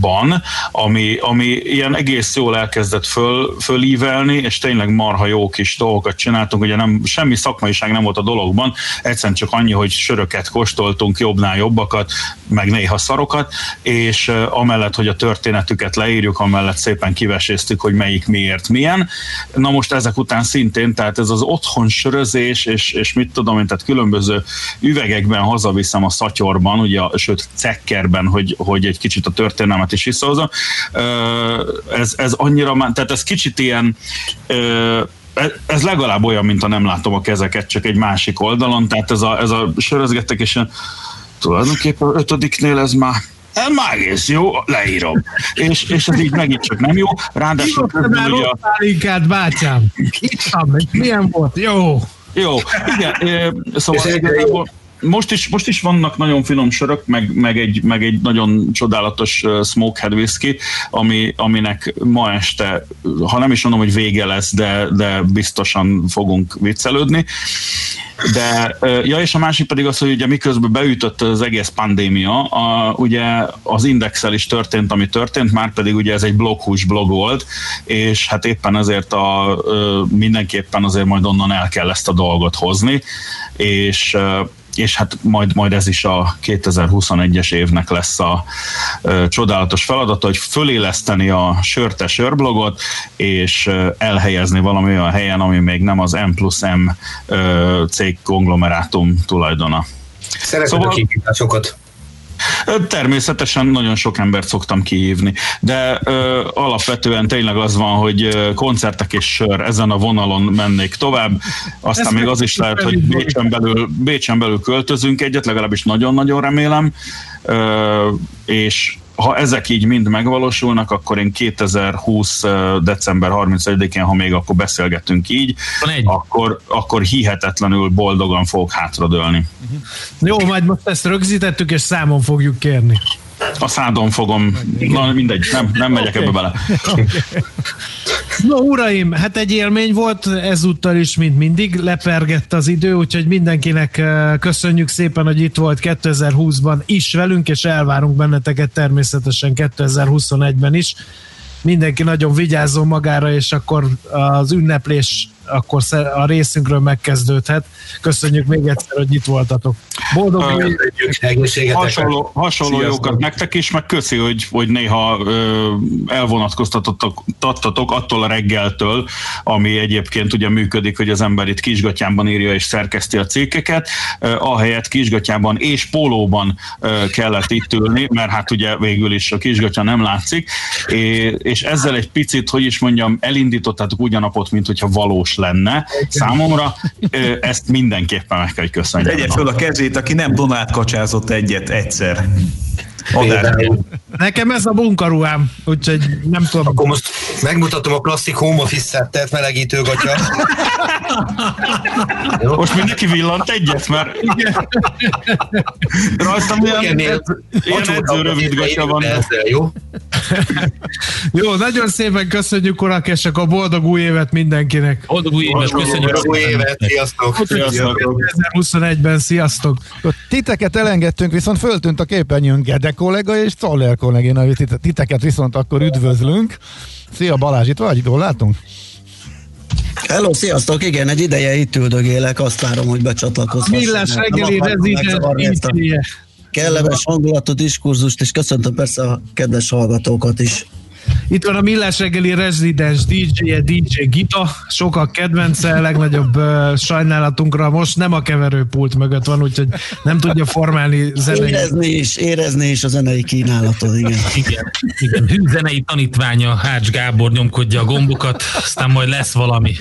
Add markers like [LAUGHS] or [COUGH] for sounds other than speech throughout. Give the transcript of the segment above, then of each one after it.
ban, ami, ami ilyen egész jól elkezdett föl, fölívelni, és tényleg marha jó kis dolgokat csináltunk, ugye nem, semmi szakmaiság nem volt a dologban, egyszerűen csak annyi, hogy söröket kóstoltunk, jobbnál jobbakat, meg néha szarokat, és amellett, hogy a történetüket leírjuk, amellett szépen kiveséztük, hogy melyik miért milyen. Na most ezek után szintén, tehát ez az otthon sörözés, és, és mit tudom én, tehát különböző üvegekben hazaviszem a szatyorban, ugye, sőt cekkerben, hogy, hogy egy kicsit a történelmet is visszahozom. Ez, ez annyira, tehát ez kicsit ilyen ez legalább olyan, mint a nem látom a kezeket, csak egy másik oldalon, tehát ez a, ez a sörözgettek, és ilyen, tulajdonképpen ötödiknél ez már ez már egész jó, leírom. És, és ez így megint csak nem jó. Ráadásul közben ugye... Pálinkát, bátyám. Ittam, milyen volt? Jó. Jó, igen, szóval igazából most is, most is vannak nagyon finom sörök, meg, meg, egy, meg egy nagyon csodálatos smokehead whisky, ami, aminek ma este, ha nem is mondom, hogy vége lesz, de, de biztosan fogunk viccelődni. De, ja, és a másik pedig az, hogy ugye miközben beütött az egész pandémia, a, ugye az indexel is történt, ami történt, már pedig ugye ez egy bloghús blog volt, és hát éppen azért a, mindenképpen azért majd onnan el kell ezt a dolgot hozni, és és hát majd, majd ez is a 2021-es évnek lesz a ö, csodálatos feladata, hogy föléleszteni a sörte sörblogot, és ö, elhelyezni valami olyan helyen, ami még nem az M plusz M ö, cég konglomerátum tulajdona. Szeretem szóval, a kihívásokat. Természetesen nagyon sok embert szoktam kihívni, de ö, alapvetően tényleg az van, hogy koncertek és sör ezen a vonalon mennék tovább, aztán Ezt még az is lehet, hogy Bécsen belül, Bécsen belül költözünk egyet, legalábbis nagyon-nagyon remélem, ö, és ha ezek így mind megvalósulnak, akkor én 2020. december 31-én, ha még akkor beszélgetünk így, akkor, akkor hihetetlenül boldogan fogok hátradőlni. Uh-huh. Jó, majd most ezt rögzítettük, és számon fogjuk kérni. A szádon fogom, na mindegy, nem, nem megyek okay. ebbe bele. Okay. No, uraim, hát egy élmény volt ezúttal is, mint mindig, lepergett az idő, úgyhogy mindenkinek eh, köszönjük szépen, hogy itt volt 2020-ban is velünk, és elvárunk benneteket természetesen 2021-ben is. Mindenki nagyon vigyázzon magára, és akkor az ünneplés akkor a részünkről megkezdődhet. Köszönjük még egyszer, hogy itt voltatok. Boldog uh, Hasonló, hasonló jókat nektek is, meg köszi, hogy, hogy néha ö, elvonatkoztatottatok attól a reggeltől, ami egyébként ugye működik, hogy az ember itt kisgatyában írja és szerkeszti a cikkeket, ahelyett kisgatyában és pólóban kellett itt ülni, mert hát ugye végül is a kisgatya nem látszik, és ezzel egy picit, hogy is mondjam, elindítottátok ugyanapot, mint hogyha valós lenne számomra, ezt mindenképpen meg kell, hogy köszönjem. Tegye föl a kezét, aki nem Donát kacsázott egyet egyszer. Nekem ez a bunkaruhám, úgyhogy nem tudom. Akkor most megmutatom a klasszik home office melegítő gatya. most mindenki villant egyet, mert rajtam ilyen, ilyen, ilyen edző rövid gatya van. Ezzel, jó? jó, nagyon szépen köszönjük, urakesek, a boldog új évet mindenkinek. Boldog új évet, köszönjük. Boldog új évet, sziasztok. sziasztok. 2021-ben, sziasztok. Titeket elengedtünk, viszont föltűnt a képernyőn Gede kollega és Czoller kollégén, titeket viszont akkor üdvözlünk. Szia Balázs, itt vagy? Jól látunk? Hello, sziasztok! Igen, egy ideje itt üldögélek, azt várom, hogy becsatlakozhassam. Millás reggeli rezident kellemes hangulatú diskurzust, és köszöntöm persze a kedves hallgatókat is. Itt van a Millás reggeli rezidens DJ-je, DJ Gita, sokak kedvence, legnagyobb uh, sajnálatunkra most nem a keverőpult mögött van, úgyhogy nem tudja formálni zenei. Érezni is, érezni is a zenei kínálatot, igen. [LAUGHS] igen, igen. Hű zenei tanítványa, Hács Gábor nyomkodja a gombokat, aztán majd lesz valami.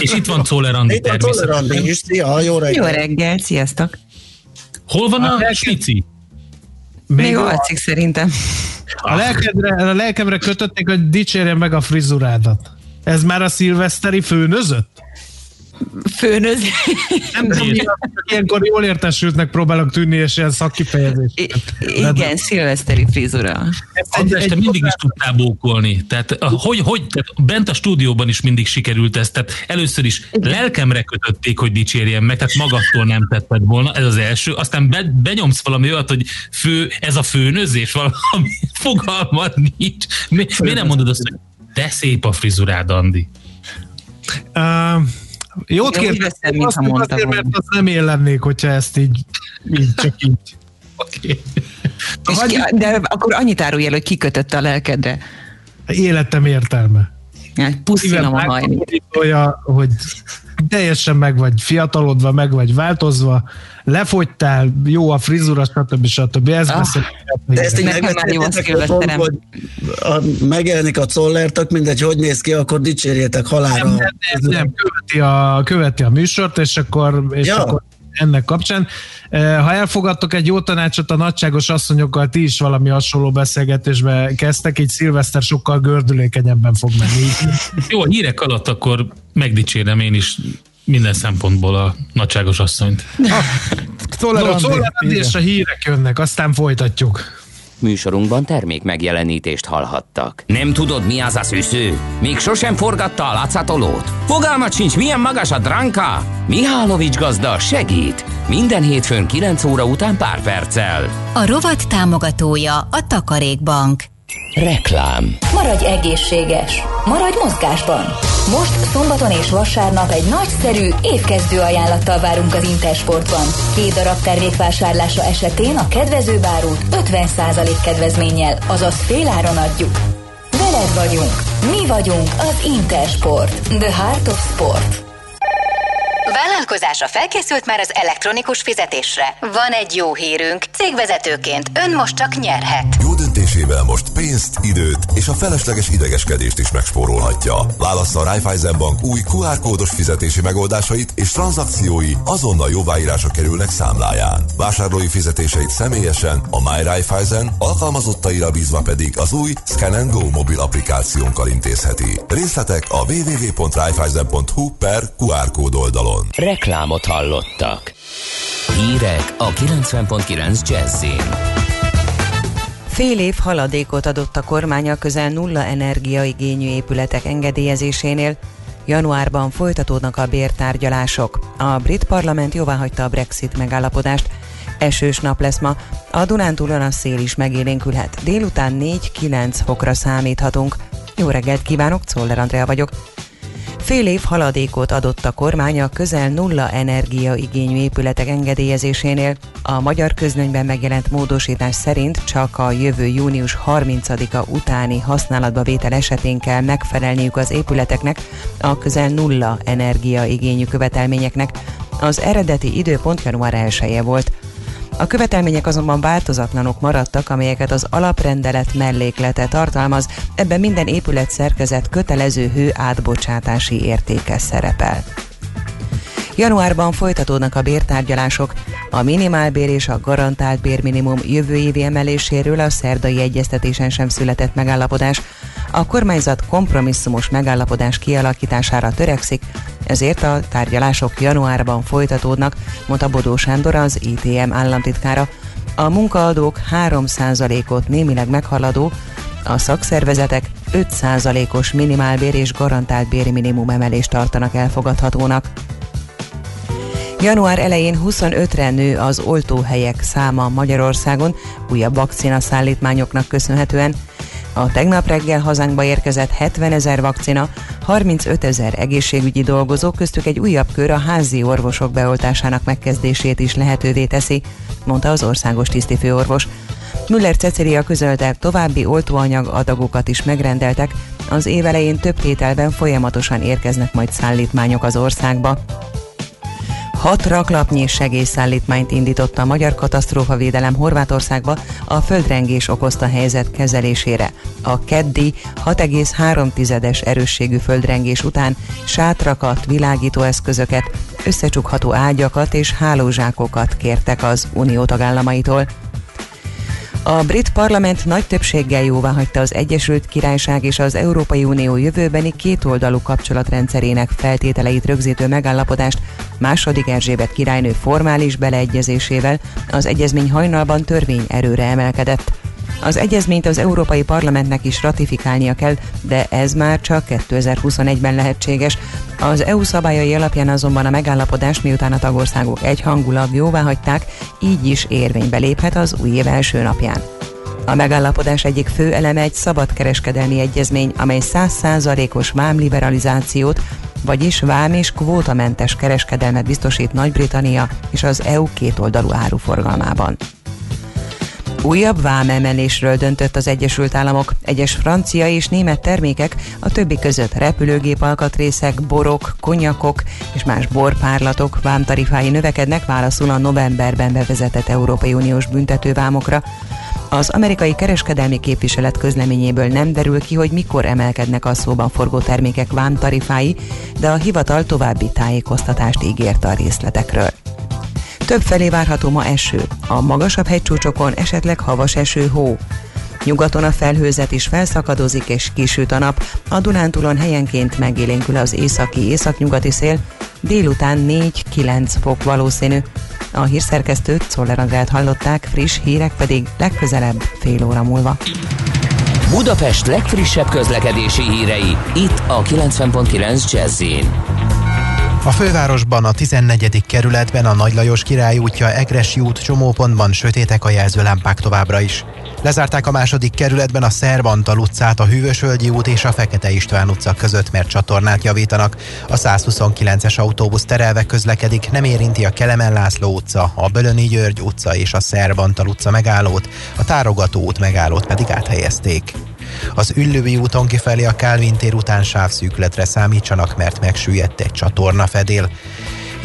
És itt van Czoller Andi természetesen. Czoller is, szia, jó reggel. Jó reggel, sziasztok. Hol van a, a snici? Még, Még alszik szerintem. A, lelkedre, a lelkemre kötötték, hogy dicsérjen meg a frizurádat. Ez már a szilveszteri főnözött? Főnöz. Nem tudom, ilyenkor jól értesültnek próbálok tűnni, és ilyen szakkifejezés. igen, szilveszteri frizura. Egy, te mindig is tudtál bókolni. Tehát, hogy, hogy, tehát bent a stúdióban is mindig sikerült ez. Tehát először is lelkemre kötötték, hogy dicsérjen meg, tehát magattól nem tetted volna, ez az első. Aztán be, benyomsz valami olyat, hogy fő, ez a főnözés, valami [LAUGHS] Fogalmad nincs. Mi, miért nem mondod azt, hogy de szép a frizurád, Andi? Uh, jót Én kérdeztem, veszem, mintha azt mondta azért, mert azt nem én lennék, hogyha ezt így, így csak így. És ki, de akkor annyit árulj el, hogy kikötött a lelkedre. Életem értelme. Puszilom a hajni. Megfordítója, hogy teljesen meg vagy fiatalodva, meg vagy változva, lefogytál, jó a frizura, stb. stb. Ez Ah. beszél. De ezt így megbeszéltétek, szilveszterem. hogy a, megjelenik a collertak, mindegy, hogy néz ki, akkor dicsérjétek halára. nem, nem, nem, nem, követi, a, követi a műsort, és akkor, és Ja. akkor ennek kapcsán. Eh, Ha elfogadtok egy jó tanácsot a nagyságos asszonyokkal, ti is valami hasonló beszélgetésbe kezdtek, így szilveszter sokkal gördülékenyebben fog menni. Jó, a hírek alatt akkor megdicsérem én is minden szempontból a nagyságos asszonyt. No, Szoller Andi, igen. és a hírek jönnek, aztán folytatjuk. Műsorunkban termék megjelenítést hallhattak. Nem tudod, mi az a szűző? Még sosem forgatta a látszatolót? Fogalmat sincs, milyen magas a dránka? Mihálovics gazda segít! Minden hétfőn 9 óra után pár perccel. A rovat támogatója a Takarékbank. Reklám. Maradj egészséges! Maradj mozgásban! Most szombaton és vasárnap egy nagyszerű évkezdő ajánlattal várunk az Intersportban. Két darab termékvásárlása esetén a kedvező bárút 50% kedvezménnyel, azaz féláron adjuk. Veled vagyunk! Mi vagyunk az Intersport. The Heart of Sport. Vállalkozása felkészült már az elektronikus fizetésre. Van egy jó hírünk. Cégvezetőként ön most csak nyerhet. Jó döntésével most pénzt, időt és a felesleges idegeskedést is megspórolhatja. Válassza a Raiffeisen Bank új QR kódos fizetési megoldásait és tranzakciói azonnal jóváírásra kerülnek számláján. Vásárlói fizetéseit személyesen a My Raiffeisen, alkalmazottaira bízva pedig az új Scan Go mobil applikációnkkal intézheti. Részletek a www.raiffeisen.hu per QR kód oldalon. Reklámot hallottak. Hírek a 90.9 Jazzin. Fél év haladékot adott a kormány a közel nulla energiaigényű épületek engedélyezésénél. Januárban folytatódnak a bértárgyalások. A brit parlament jóváhagyta a Brexit megállapodást. Esős nap lesz ma, a Dunántúlon a szél is megélénkülhet. Délután 4-9 fokra számíthatunk. Jó reggelt kívánok, Czoller Andrea vagyok. Fél év haladékot adott a kormány a közel nulla energiaigényű épületek engedélyezésénél. A magyar közlönyben megjelent módosítás szerint csak a jövő június 30-a utáni használatba vétel esetén kell megfelelniük az épületeknek a közel nulla energiaigényű követelményeknek. Az eredeti időpont január 1 volt. A követelmények azonban változatlanok maradtak, amelyeket az alaprendelet melléklete tartalmaz, ebben minden épület szerkezet kötelező hő átbocsátási értéke szerepel. Januárban folytatódnak a bértárgyalások. A minimálbér és a garantált bérminimum jövő évi emeléséről a szerdai egyeztetésen sem született megállapodás. A kormányzat kompromisszumos megállapodás kialakítására törekszik, ezért a tárgyalások januárban folytatódnak, mondta Bodó Sándor az ITM államtitkára. A munkaadók 3%-ot némileg meghaladó, a szakszervezetek 5%-os minimálbér és garantált bérminimum emelést tartanak elfogadhatónak. Január elején 25-re nő az oltóhelyek száma Magyarországon, újabb vakcina szállítmányoknak köszönhetően. A tegnap reggel hazánkba érkezett 70 ezer vakcina, 35 ezer egészségügyi dolgozó, köztük egy újabb kör a házi orvosok beoltásának megkezdését is lehetővé teszi, mondta az országos tisztifőorvos. Müller Cecilia közölte, további oltóanyag adagokat is megrendeltek, az év elején több tételben folyamatosan érkeznek majd szállítmányok az országba. Hat raklapnyi segélyszállítmányt indított a Magyar Katasztrófavédelem Horvátországba a földrengés okozta helyzet kezelésére. A keddi 6,3-es erősségű földrengés után sátrakat, világítóeszközöket, összecsukható ágyakat és hálózsákokat kértek az unió tagállamaitól. A brit parlament nagy többséggel jóváhagyta az Egyesült Királyság és az Európai Unió jövőbeni kétoldalú kapcsolatrendszerének feltételeit rögzítő megállapodást második Erzsébet királynő formális beleegyezésével az egyezmény hajnalban törvény erőre emelkedett. Az egyezményt az Európai Parlamentnek is ratifikálnia kell, de ez már csak 2021-ben lehetséges. Az EU szabályai alapján azonban a megállapodás miután a tagországok egyhangulag jóvá hagyták, így is érvénybe léphet az új év első napján. A megállapodás egyik fő eleme egy szabadkereskedelmi egyezmény, amely 100%-os vámliberalizációt, vagyis vám és kvótamentes kereskedelmet biztosít Nagy-Britannia és az EU kétoldalú áruforgalmában. Újabb vámemelésről döntött az Egyesült Államok. Egyes francia és német termékek, a többi között repülőgép alkatrészek, borok, konyakok és más borpárlatok vámtarifái növekednek válaszul a novemberben bevezetett Európai Uniós büntetővámokra. Az amerikai kereskedelmi képviselet közleményéből nem derül ki, hogy mikor emelkednek a szóban forgó termékek vámtarifái, de a hivatal további tájékoztatást ígért a részletekről. Több felé várható ma eső. A magasabb hegycsúcsokon esetleg havas eső hó. Nyugaton a felhőzet is felszakadozik és kisüt a nap. A Dunántúlon helyenként megélénkül az északi északnyugati szél, délután 4-9 fok valószínű. A hírszerkesztőt Szoller Andrát hallották, friss hírek pedig legközelebb fél óra múlva. Budapest legfrissebb közlekedési hírei, itt a 90.9 jazz a fővárosban a 14. kerületben a Nagy Lajos Király útja Egresi út csomópontban sötétek a jelzőlámpák továbbra is. Lezárták a második kerületben a Szerbantal utcát, a Hűvösvölgyi út és a Fekete István utca között, mert csatornát javítanak. A 129-es autóbusz terelve közlekedik, nem érinti a Kelemen László utca, a Bölöni György utca és a Szerbantal utca megállót, a Tárogató út megállót pedig áthelyezték. Az Üllői úton kifelé a Kálvin tér után sávszűkületre számítsanak, mert megsüllyedt egy csatornafedél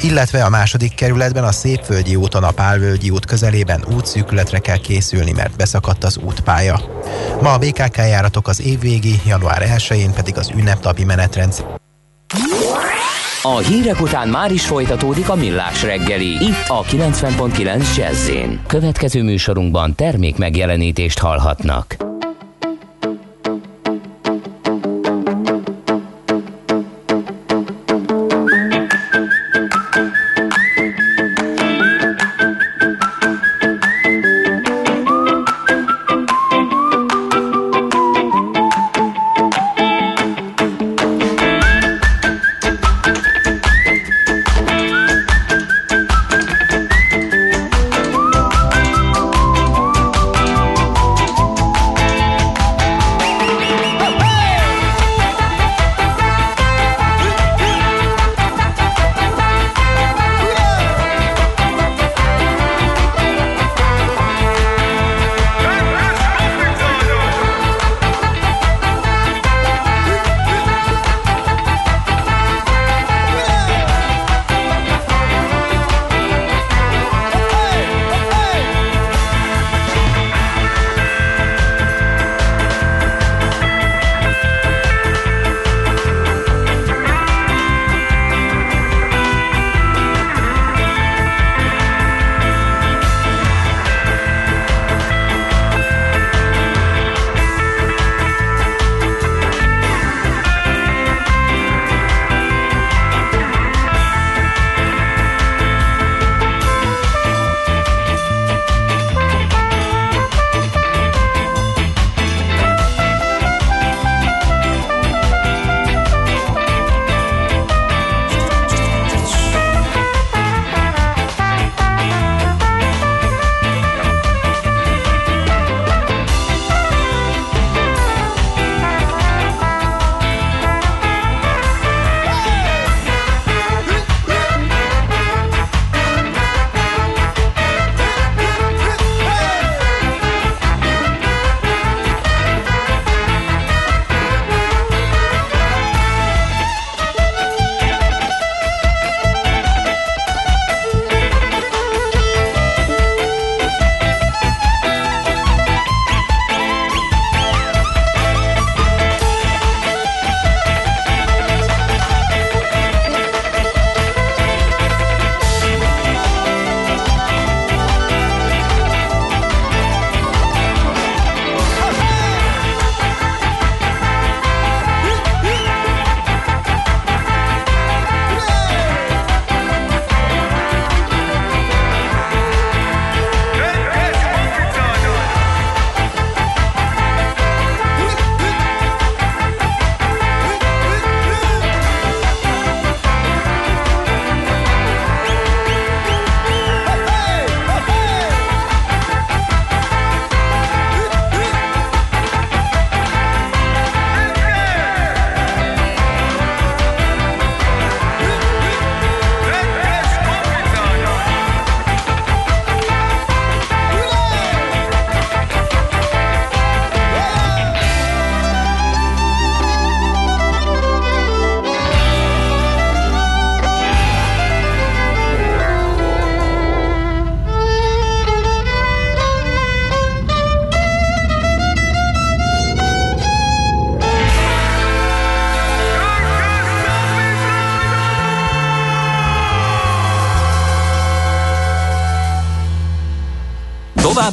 illetve a második kerületben a Szépvölgyi úton a Pálvölgyi út közelében útszűkületre kell készülni, mert beszakadt az útpálya. Ma a BKK járatok az évvégi, január 1-én pedig az ünnepnapi menetrend. A hírek után már is folytatódik a millás reggeli, itt a 90.9 jazz Következő műsorunkban termék megjelenítést hallhatnak.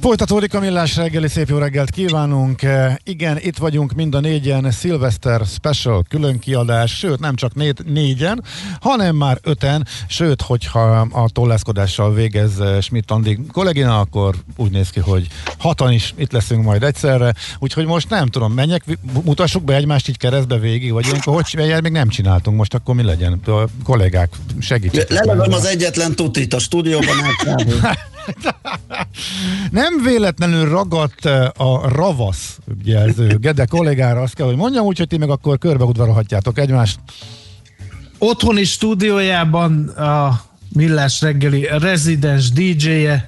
Folytatódik a millás reggeli, szép jó reggelt kívánunk. E, igen, itt vagyunk mind a négyen, Silvester Special külön kiadás, sőt nem csak négy, négyen, hanem már öten, sőt, hogyha a tollászkodással végez e, Schmidt Andi kollégina, akkor úgy néz ki, hogy hatan is itt leszünk majd egyszerre, úgyhogy most nem tudom, menjek, mutassuk be egymást így keresztbe végig, vagy ilyenkor, hogy csinálják, még nem csináltunk, most akkor mi legyen? A kollégák, segítsenek. Lelövöm az egyetlen tutit a stúdióban. Nem [LAUGHS] [LAUGHS] véletlenül ragadt eh, a ravasz jelző Gede kollégára, azt kell, hogy mondjam, úgyhogy ti meg akkor körbeudvarolhatjátok egymást. Otthoni stúdiójában a Millás reggeli rezidens DJ-je,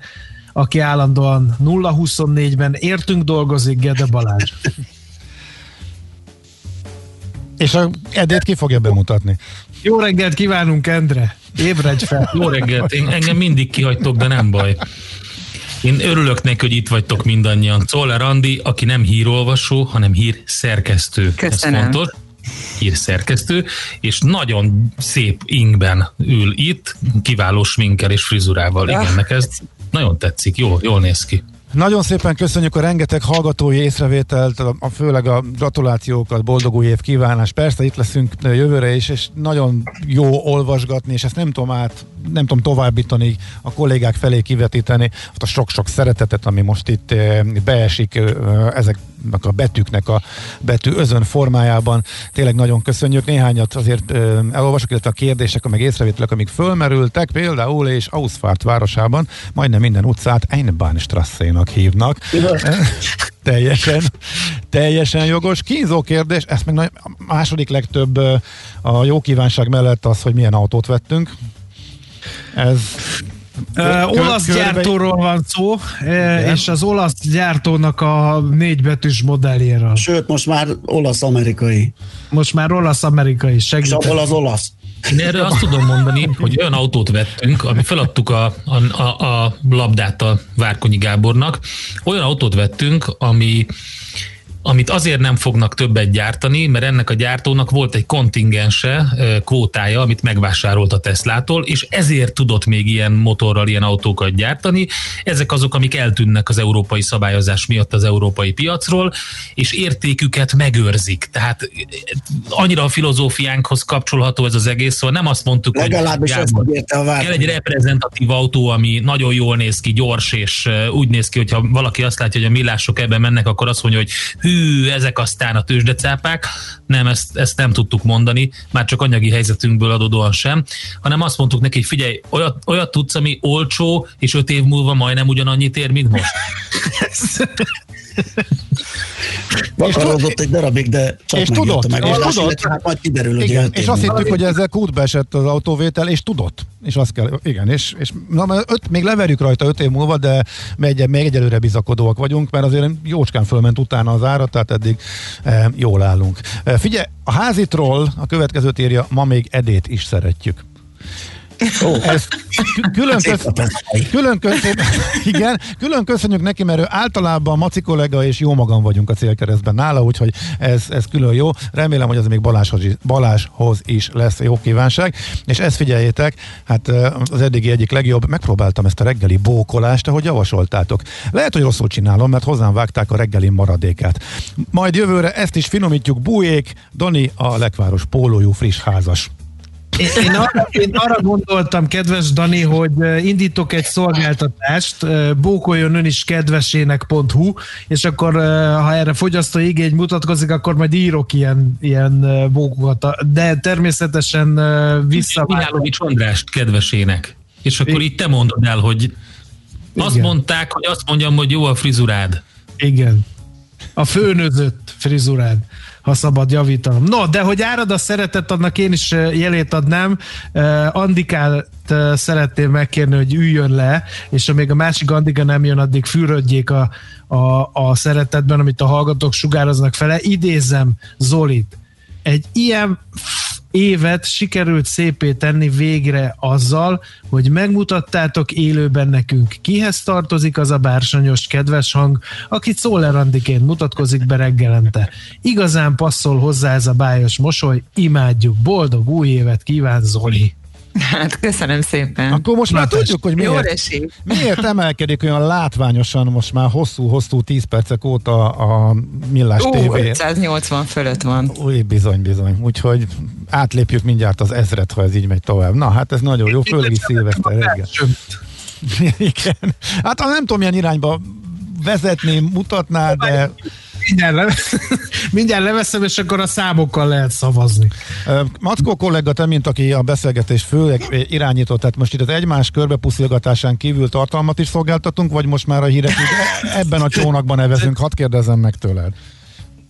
aki állandóan 0-24-ben értünk dolgozik, Gede Balázs. És a Edét ki fogja bemutatni? Jó reggelt kívánunk, Endre! Ébredj fel! Jó reggelt! Én, engem mindig kihagytok, de nem baj. Én örülök neki, hogy itt vagytok mindannyian. Czoller Andi, aki nem hírolvasó, hanem hír szerkesztő. Köszönöm. Ez fontos hírszerkesztő, és nagyon szép ingben ül itt, kiváló sminkel és frizurával. Igen, neked ez nagyon tetszik, jó, jól néz ki. Nagyon szépen köszönjük a rengeteg hallgatói észrevételt, a, a főleg a gratulációkat, boldog új év kívánás. Persze itt leszünk jövőre is, és nagyon jó olvasgatni, és ezt nem tudom át, nem tudom továbbítani, a kollégák felé kivetíteni, azt a sok-sok szeretetet, ami most itt beesik ezeknek a betűknek a betű özön formájában. Tényleg nagyon köszönjük. Néhányat azért elolvasok, illetve a kérdések, meg észrevételek, amik fölmerültek, például és Ausfárt városában majdnem minden utcát Einbahnstrasse-nak hívnak. [LAUGHS] teljesen, teljesen jogos. Kínzó kérdés, ezt meg a második legtöbb a jó kívánság mellett az, hogy milyen autót vettünk. Ez Olasz körbe... gyártóról van szó, Igen. és az olasz gyártónak a négybetűs modelljéről. Sőt, most már olasz-amerikai. Most már olasz-amerikai, segítek. És abból az olasz. Én erre azt tudom mondani, hogy olyan autót vettünk, ami feladtuk a, a, a, a labdát a Várkonyi Gábornak, olyan autót vettünk, ami amit azért nem fognak többet gyártani, mert ennek a gyártónak volt egy kontingense, kvótája, amit megvásárolt a Teslától, és ezért tudott még ilyen motorral ilyen autókat gyártani. Ezek azok, amik eltűnnek az európai szabályozás miatt az európai piacról, és értéküket megőrzik. Tehát annyira a filozófiánkhoz kapcsolható ez az egész, szóval nem azt mondtuk, Legalábbis hogy Gábor, kell egy reprezentatív autó, ami nagyon jól néz ki, gyors, és úgy néz ki, hogyha valaki azt látja, hogy a millások ebben mennek, akkor azt mondja, hogy hű, hű, ezek aztán a tőzsdecápák. Nem, ezt, ezt nem tudtuk mondani, már csak anyagi helyzetünkből adódóan sem, hanem azt mondtuk neki, hogy figyelj, olyat, olyat tudsz, ami olcsó, és öt év múlva majdnem ugyanannyit ér, mint most. [LAUGHS] Vakarodott egy darabig, de csak és tudott, meg. És tudott, tudott. Hát majd kiderül, hogy igen, és azt hittük, hogy ezzel kútbe esett az autóvétel, és tudott. És azt kell, igen, és, és na, öt, még leverjük rajta öt év múlva, de még, még egyelőre bizakodóak vagyunk, mert azért jócskán fölment utána az ára, tehát eddig e, jól állunk. E, figyelj, a házitról a következőt írja, ma még Edét is szeretjük. Oh. Ez külön, kösz, külön, kösz, igen, külön köszönjük neki, mert ő általában Maci kollega és jó magam vagyunk a célkeresztben nála, úgyhogy ez, ez külön jó. Remélem, hogy ez még Balázshoz is, Balázshoz is lesz jó kívánság. És ezt figyeljétek, hát az eddigi egyik legjobb, megpróbáltam ezt a reggeli bókolást, ahogy javasoltátok. Lehet, hogy rosszul csinálom, mert hozzám vágták a reggeli maradékát. Majd jövőre ezt is finomítjuk. Bújék, Doni a lekváros pólójú friss házas. Én, én, arra, én arra gondoltam, kedves Dani, hogy indítok egy szolgáltatást, bókoljon ön is kedvesének.hu, és akkor, ha erre fogyasztó igény mutatkozik, akkor majd írok ilyen, ilyen bókokat. De természetesen vissza. Mihálovics Andrást kedvesének. És akkor itt te mondod el, hogy azt Igen. mondták, hogy azt mondjam, hogy jó a frizurád. Igen. A főnözött frizurád. Ha szabad javítanom. No, de hogy árad a szeretet, annak én is jelét adnám. Andikát szeretném megkérni, hogy üljön le, és amíg a másik Andika nem jön, addig fürödjék a, a, a szeretetben, amit a hallgatók sugároznak fele. Idézem Zolit. Egy ilyen évet sikerült szépé tenni végre azzal, hogy megmutattátok élőben nekünk, kihez tartozik az a bársonyos kedves hang, akit szólerandiként mutatkozik be reggelente. Igazán passzol hozzá ez a bájos mosoly, imádjuk, boldog új évet kíván Zoli! Hát köszönöm szépen. Akkor most már tudjuk, hogy miért, miért emelkedik olyan látványosan most már hosszú-hosszú 10 percek óta a Millás Ó, TV. 580 fölött van. Új, bizony, bizony. Úgyhogy átlépjük mindjárt az ezret, ha ez így megy tovább. Na, hát ez nagyon jó, főleg is szilveszter reggel. [LAUGHS] Igen. Hát nem tudom, milyen irányba vezetni, mutatná, de... Mindjárt, le, [LAUGHS] mindjárt leveszem, és akkor a számokkal lehet szavazni. Mackó kollega, te, mint aki a beszélgetés főleg irányított, tehát most itt az egymás körbepuszilgatásán kívül tartalmat is szolgáltatunk, vagy most már a hírek ebben a csónakban nevezünk? Hadd kérdezem meg tőled.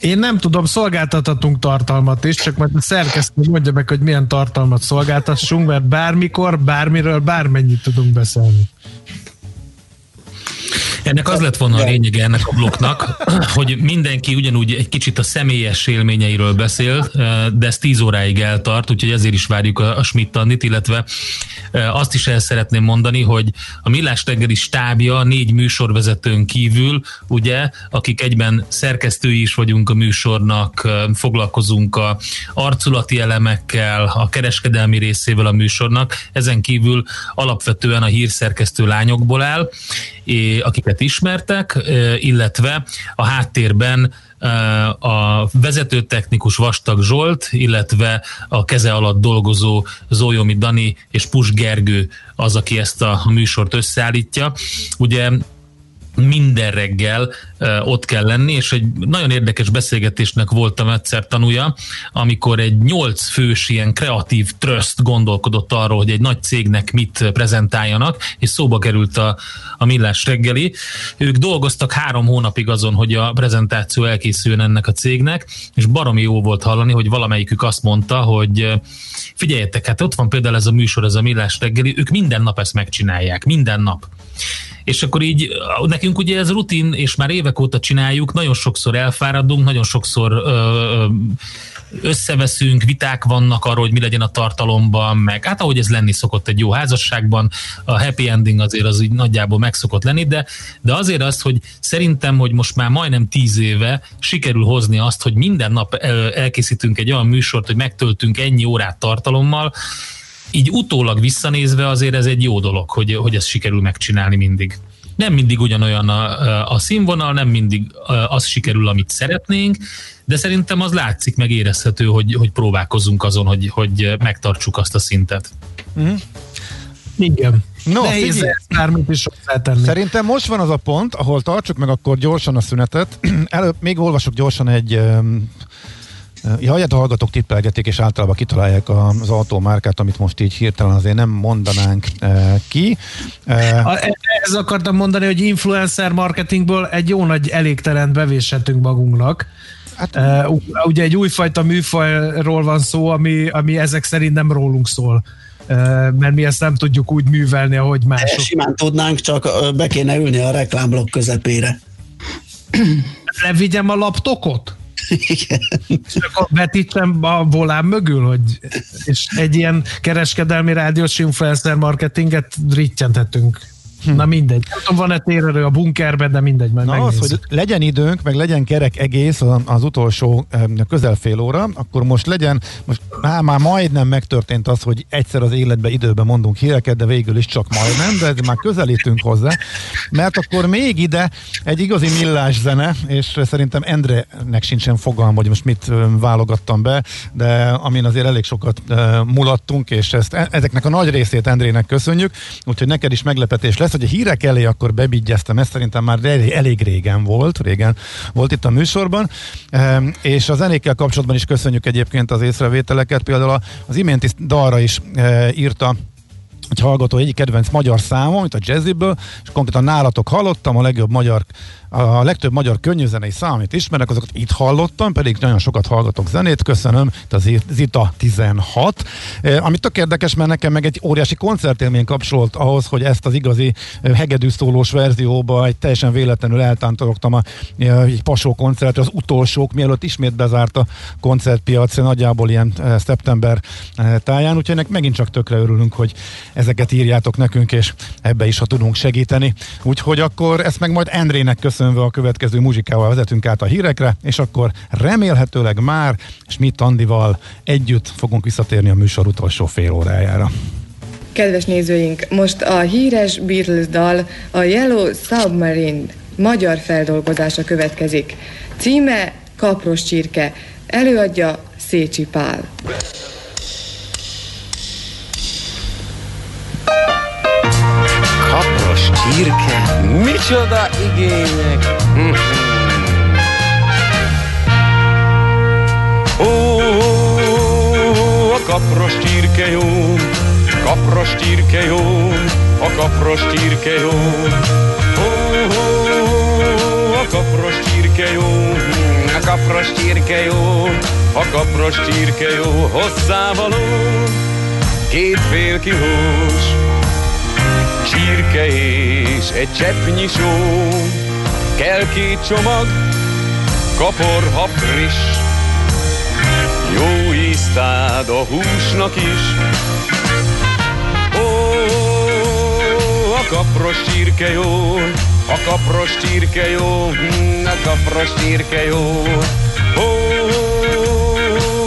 Én nem tudom, szolgáltathatunk tartalmat is, csak majd a szerkesztő mondja meg, hogy milyen tartalmat szolgáltassunk, mert bármikor, bármiről, bármennyit tudunk beszélni. Ennek az lett volna a lényege ennek a blokknak, hogy mindenki ugyanúgy egy kicsit a személyes élményeiről beszél, de ez 10 óráig eltart, úgyhogy ezért is várjuk a, a Schmidt illetve azt is el szeretném mondani, hogy a Millás reggeli stábja négy műsorvezetőn kívül, ugye, akik egyben szerkesztői is vagyunk a műsornak, foglalkozunk a arculati elemekkel, a kereskedelmi részével a műsornak, ezen kívül alapvetően a hírszerkesztő lányokból áll, akiket ismertek, illetve a háttérben a vezetőtechnikus Vastag Zsolt, illetve a keze alatt dolgozó Zójomi Dani és Pus Gergő az, aki ezt a műsort összeállítja. Ugye minden reggel ott kell lenni, és egy nagyon érdekes beszélgetésnek voltam egyszer tanúja, amikor egy nyolc fős ilyen kreatív tröszt gondolkodott arról, hogy egy nagy cégnek mit prezentáljanak, és szóba került a, a millás reggeli. Ők dolgoztak három hónapig azon, hogy a prezentáció elkészüljön ennek a cégnek, és baromi jó volt hallani, hogy valamelyikük azt mondta, hogy figyeljetek, hát ott van például ez a műsor, ez a millás reggeli, ők minden nap ezt megcsinálják, minden nap és akkor így nekünk ugye ez rutin, és már évek óta csináljuk, nagyon sokszor elfáradunk, nagyon sokszor összeveszünk, viták vannak arról, hogy mi legyen a tartalomban, meg hát ahogy ez lenni szokott egy jó házasságban, a happy ending azért az így nagyjából megszokott lenni, de, de azért azt, hogy szerintem, hogy most már majdnem tíz éve sikerül hozni azt, hogy minden nap elkészítünk egy olyan műsort, hogy megtöltünk ennyi órát tartalommal, így utólag visszanézve azért ez egy jó dolog, hogy, hogy ezt sikerül megcsinálni mindig. Nem mindig ugyanolyan a, a színvonal, nem mindig az sikerül, amit szeretnénk, de szerintem az látszik, meg érezhető, hogy, hogy próbálkozunk azon, hogy, hogy megtartsuk azt a szintet. Mm. Igen. No, Nehéz bármit is hozzátenni. Szerintem most van az a pont, ahol tartsuk meg akkor gyorsan a szünetet. [CLEARS THROAT] Előbb még olvasok gyorsan egy um, Halljátok, a hallgatók tippelgetik, és általában kitalálják az autómárkát, amit most így hirtelen azért nem mondanánk e, ki. E, Ez akartam mondani, hogy influencer marketingből egy jó nagy elégtelen bevéshetünk magunknak. Hát, e, ugye egy újfajta műfajról van szó, ami, ami ezek szerint nem rólunk szól mert mi ezt nem tudjuk úgy művelni, ahogy mások. Simán tudnánk, csak be kéne ülni a reklámblokk közepére. Levigyem a laptokot? Igen. És akkor vetítsem a volán mögül, hogy és egy ilyen kereskedelmi rádiós influencer marketinget rittyentetünk Hm. Na mindegy. Nem tudom, van-e térerő a bunkerben, de mindegy, majd Na az, hogy legyen időnk, meg legyen kerek egész az utolsó közel fél óra, akkor most legyen, most á, már majdnem megtörtént az, hogy egyszer az életbe időben mondunk híreket, de végül is csak majdnem, de ez már közelítünk hozzá, mert akkor még ide egy igazi millás zene, és szerintem Endrenek sincsen fogalma, hogy most mit válogattam be, de amin azért elég sokat mulattunk, és ezt, e, ezeknek a nagy részét Endrének köszönjük, úgyhogy neked is meglepetés lesz, hogy a hírek elé akkor bebigyeztem, ezt szerintem már elég, elég régen volt, régen volt itt a műsorban, ehm, és a zenékkel kapcsolatban is köszönjük egyébként az észrevételeket, például az iménti dalra is eh, írta egy hallgató egyik kedvenc magyar számom, mint a jazziből, és konkrétan nálatok hallottam, a legjobb magyar a legtöbb magyar könnyűzenei szám, amit ismerek, azokat itt hallottam, pedig nagyon sokat hallgatok zenét, köszönöm, itt az Zita 16, eh, ami tök érdekes, mert nekem meg egy óriási koncertélmény kapcsolt ahhoz, hogy ezt az igazi eh, hegedű szólós verzióba egy teljesen véletlenül eltántorogtam a, eh, egy pasó koncertre, az utolsók, mielőtt ismét bezárt a koncertpiac, nagyjából ilyen szeptember táján, úgyhogy ennek megint csak tökre örülünk, hogy ezeket írjátok nekünk, és ebbe is, ha tudunk segíteni. Úgyhogy akkor ezt meg majd Endrének köszönve a következő muzsikával vezetünk át a hírekre, és akkor remélhetőleg már Schmidt Andival együtt fogunk visszatérni a műsor utolsó fél órájára. Kedves nézőink, most a híres Beatles dal a Yellow Submarine magyar feldolgozása következik. Címe Kapros csirke, előadja Szécsi Pál. Kapros csirke, micsoda igények! Ó, a kapros csirke jó, kapros csirke jó, a kapros csirke jó. Ó, a kapros csirke jó, A kapros csirke jó, a kapros csirke jó, hozzávaló, két fél kihús, csirke és egy cseppnyi só, kell két csomag, kapor, ha friss, jó íztád a húsnak is. A kapros csirke jó, a kapros csirke jó, mm, a kapros csirke jó. Ó,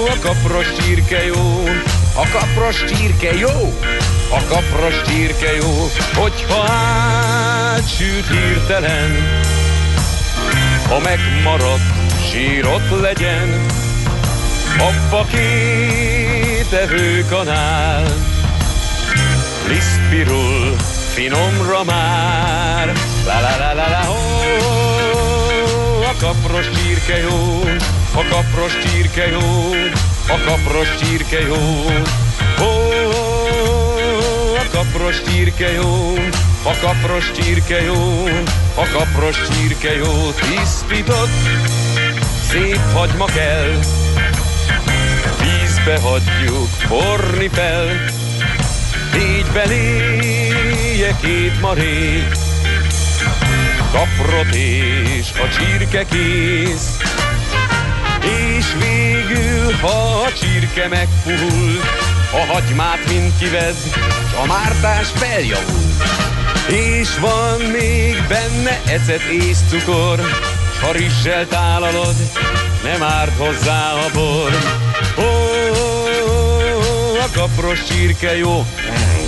a kapros csirke jó, a kapros csirke jó, a kapros csirke jó, hogyha átsült hirtelen, ha megmaradt sírott legyen, abba két evőkanál, liszpirul finomra már, la la la la la, oh, a kapros csirke jó, a kapros csirke jó, a kapros csirke jó, oh, a kapros csirke jó, a kapros csirke jó, a kapros csirke jó, tisztított, szép hagyma kell, vízbe hagyjuk forni fel, így beléje két marék, kaprot és a csirke kész. És végül, ha a csirke megpuhul, a hagymát mind kivez, a mártás feljavul. És van még benne ecet és cukor, ha rizssel tálalod, nem árt hozzá a bor. Ó, a kapros csirke jó,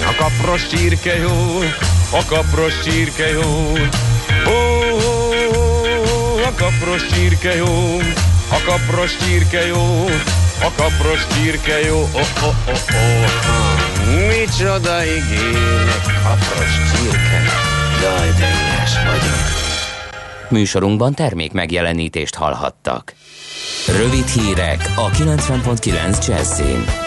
a kapros csirke jó, a kapros csirke jó. Ó, a kapros csirke jó, a kapros csirke jó, a kapros csirke jó. Ó, ó, ó, ó. micsoda igények, kapros csirke, jaj, de ilyes vagyok. Műsorunkban termék megjelenítést hallhattak. Rövid hírek a 90.9 Jazzin.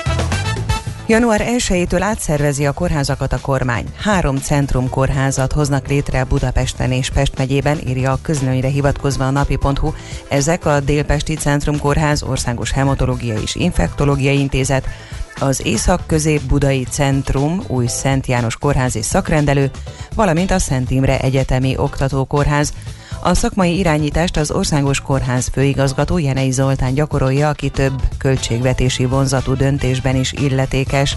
Január 1-től átszervezi a kórházakat a kormány. Három centrum kórházat hoznak létre Budapesten és Pest megyében, írja a közlönyre hivatkozva a napi.hu. Ezek a Délpesti Centrum Kórház, Országos Hematológiai és Infektológiai Intézet, az Észak-Közép-Budai Centrum, új Szent János Kórház és szakrendelő, valamint a Szent Imre Egyetemi Oktatókórház. A szakmai irányítást az Országos Kórház főigazgató Jenei Zoltán gyakorolja, aki több költségvetési vonzatú döntésben is illetékes.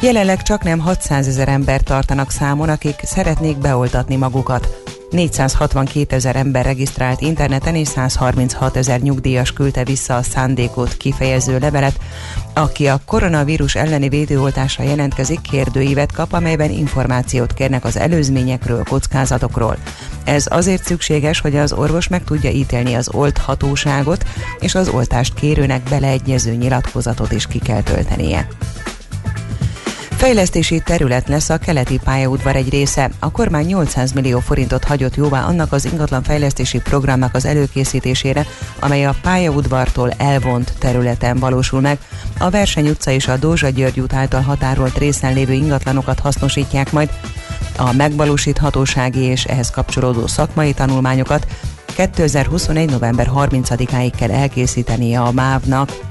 Jelenleg csak nem 600 ezer ember tartanak számon, akik szeretnék beoltatni magukat. 462 ezer ember regisztrált interneten és 136 ezer nyugdíjas küldte vissza a szándékot kifejező levelet. Aki a koronavírus elleni védőoltásra jelentkezik, kérdőívet kap, amelyben információt kérnek az előzményekről, kockázatokról. Ez azért szükséges, hogy az orvos meg tudja ítélni az olthatóságot, és az oltást kérőnek beleegyező nyilatkozatot is ki kell töltenie. Fejlesztési terület lesz a keleti pályaudvar egy része. A kormány 800 millió forintot hagyott jóvá annak az ingatlan fejlesztési programnak az előkészítésére, amely a pályaudvartól elvont területen valósul meg. A Verseny utca és a Dózsa György út által határolt részen lévő ingatlanokat hasznosítják majd. A megvalósíthatósági és ehhez kapcsolódó szakmai tanulmányokat 2021. november 30-áig kell elkészítenie a MÁV-nak.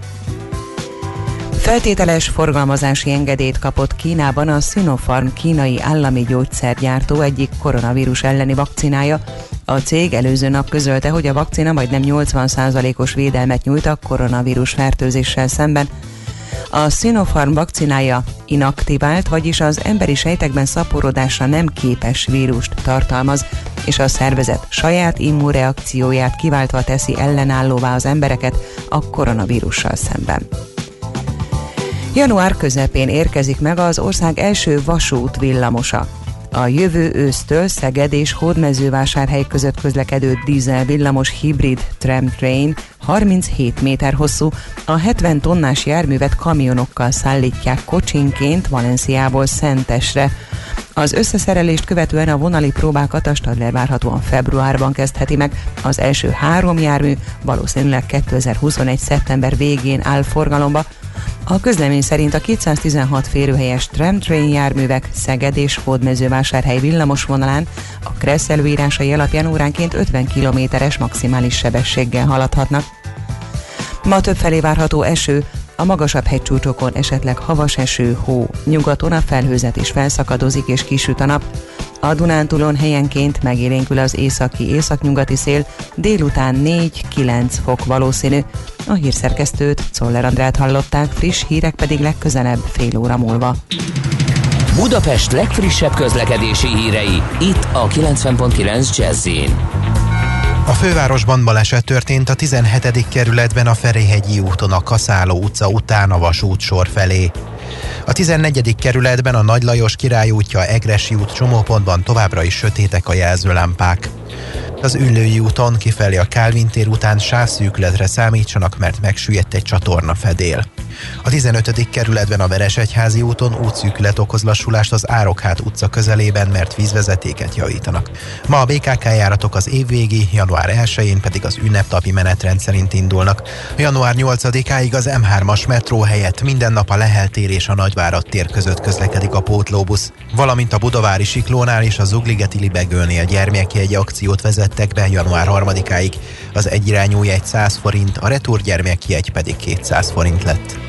Feltételes forgalmazási engedélyt kapott Kínában a Sinopharm kínai állami gyógyszergyártó egyik koronavírus elleni vakcinája. A cég előző nap közölte, hogy a vakcina majdnem 80%-os védelmet nyújt a koronavírus fertőzéssel szemben. A Sinopharm vakcinája inaktivált, vagyis az emberi sejtekben szaporodásra nem képes vírust tartalmaz, és a szervezet saját immunreakcióját kiváltva teszi ellenállóvá az embereket a koronavírussal szemben. Január közepén érkezik meg az ország első vasút villamosa. A jövő ősztől Szeged és Hódmezővásárhely között közlekedő dízel villamos hibrid tramtrain 37 méter hosszú, a 70 tonnás járművet kamionokkal szállítják kocsinként Valenciából Szentesre. Az összeszerelést követően a vonali próbákat a Stadler várhatóan februárban kezdheti meg. Az első három jármű valószínűleg 2021. szeptember végén áll forgalomba, a közlemény szerint a 216 férőhelyes tramtrain járművek Szeged és Hódmezővásárhely villamos vonalán a Kressz előírásai alapján óránként 50 kilométeres maximális sebességgel haladhatnak. Ma többfelé várható eső, a magasabb hegycsúcsokon esetleg havas eső, hó, nyugaton a felhőzet is felszakadozik és kisüt a nap. A Dunántúlon helyenként megélénkül az északi-északnyugati szél, délután 4-9 fok valószínű. A hírszerkesztőt, Czoller Andrát hallották, friss hírek pedig legközelebb fél óra múlva. Budapest legfrissebb közlekedési hírei, itt a 90.9 jazz a fővárosban baleset történt a 17. kerületben a Ferihegyi úton a Kaszáló utca után a vasút sor felé. A 14. kerületben a Nagy Lajos Király útja Egresi út csomópontban továbbra is sötétek a jelzőlámpák. Az Üllői úton kifelé a Kálvin tér után sávszűkületre számítsanak, mert megsüllyedt egy csatorna fedél. A 15. kerületben a Veresegyházi úton útszűkület okoz lassulást az Árokhát utca közelében, mert vízvezetéket javítanak. Ma a BKK járatok az évvégi, január 1-én pedig az ünneptapi menetrend szerint indulnak. Január 8-áig az M3-as metró helyett minden nap a Lehel tér és a Nagyvárad tér között közlekedik a pótlóbusz, valamint a Budavári Siklónál és a Zugligeti Libegőnél gyermekjegy akciót vezettek be január 3-áig. Az egyirányú jegy 100 forint, a retur gyermekjegy pedig 200 forint lett.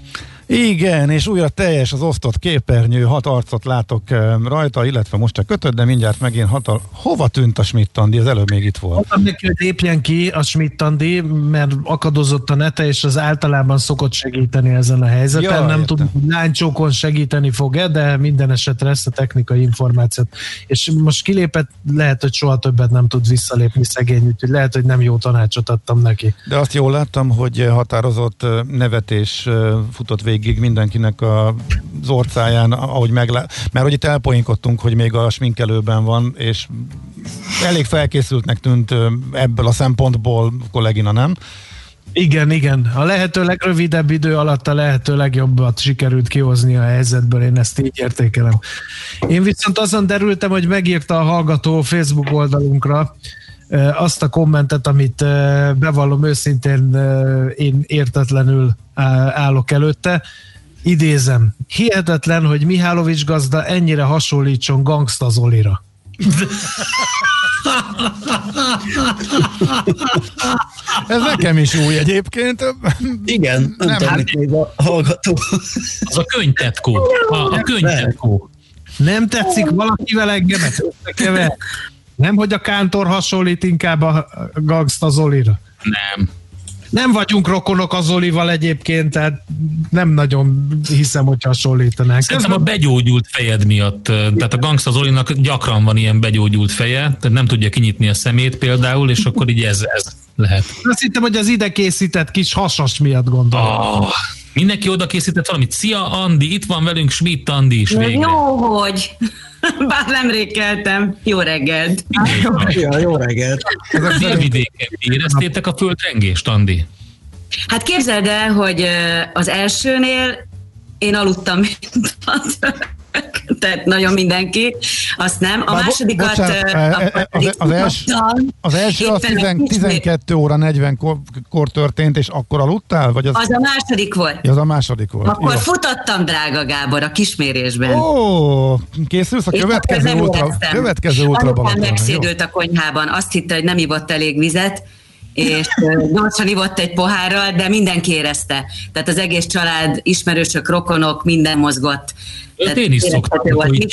Igen, és újra teljes az osztott képernyő, hat arcot látok rajta, illetve most csak kötött, de mindjárt megint hat a... Hova tűnt a Schmidt-Andi? Az előbb még itt volt. Mondtam neki, hogy lépjen ki a Schmidt-Andi, mert akadozott a nete, és az általában szokott segíteni ezen a helyzeten. Ja, Nem tudom, hogy lánycsókon segíteni fog-e, de minden esetre ezt a technikai információt. És most kilépett, lehet, hogy soha többet nem tud visszalépni szegény, úgyhogy lehet, hogy nem jó tanácsot adtam neki. De azt jól láttam, hogy határozott nevetés futott végig végig mindenkinek az orcáján, ahogy meglá... Mert hogy itt elpoinkodtunk, hogy még a sminkelőben van, és elég felkészültnek tűnt ebből a szempontból kollégina, nem? Igen, igen. A lehető legrövidebb idő alatt a lehető legjobbat sikerült kihozni a helyzetből, én ezt így értékelem. Én viszont azon derültem, hogy megírta a hallgató Facebook oldalunkra azt a kommentet, amit bevallom őszintén én értetlenül állok előtte. Idézem, hihetetlen, hogy Mihálovics gazda ennyire hasonlítson Gangsta Zolira. Ez nekem is új egyébként. Igen, nem, nem tudom, még a hallgató. Az a könyvtetkó. A, a könyvtetkó. Nem tetszik valakivel engemet összekever? Nem, hogy a Kántor hasonlít inkább a Gangsta Zolira? Nem. Nem vagyunk rokonok az Olival egyébként, tehát nem nagyon hiszem, hogy hasonlítanánk. Szerintem a begyógyult fejed miatt, tehát a Gangsta Zolinak gyakran van ilyen begyógyult feje, tehát nem tudja kinyitni a szemét például, és akkor így ez, ez lehet. Azt hittem, hogy az ide készített kis hasas miatt gondolom. Oh, mindenki oda készített valamit. Szia Andi, itt van velünk Schmidt Andi is végre. Jó, hogy. [LAUGHS] Bár nemrég keltem. Jó reggelt. Ja, jó reggelt. Délvidéken éreztétek a földrengést, Andi? Hát képzeld el, hogy az elsőnél én aludtam, mint tehát nagyon mindenki, azt nem. A Bár másodikat... bocsánat, ö, e- a- e- az, az, els, az első az Éppen 10, a kicsi- 12 óra 40 kor, kor történt, és akkor aludtál? Vagy az, Az a második volt. Ja, az a második volt. Akkor Jó. futottam, drága Gábor, a kismérésben. Ó, készülsz a következő éreztem. következő Balatonra, jó? megszédült a konyhában, azt hitte, hogy nem ivott elég vizet, és gyorsan ivott egy pohárral, de mindenki érezte. Tehát az egész család, ismerősök, rokonok, minden mozgott. Tehát én is szoktam, hogy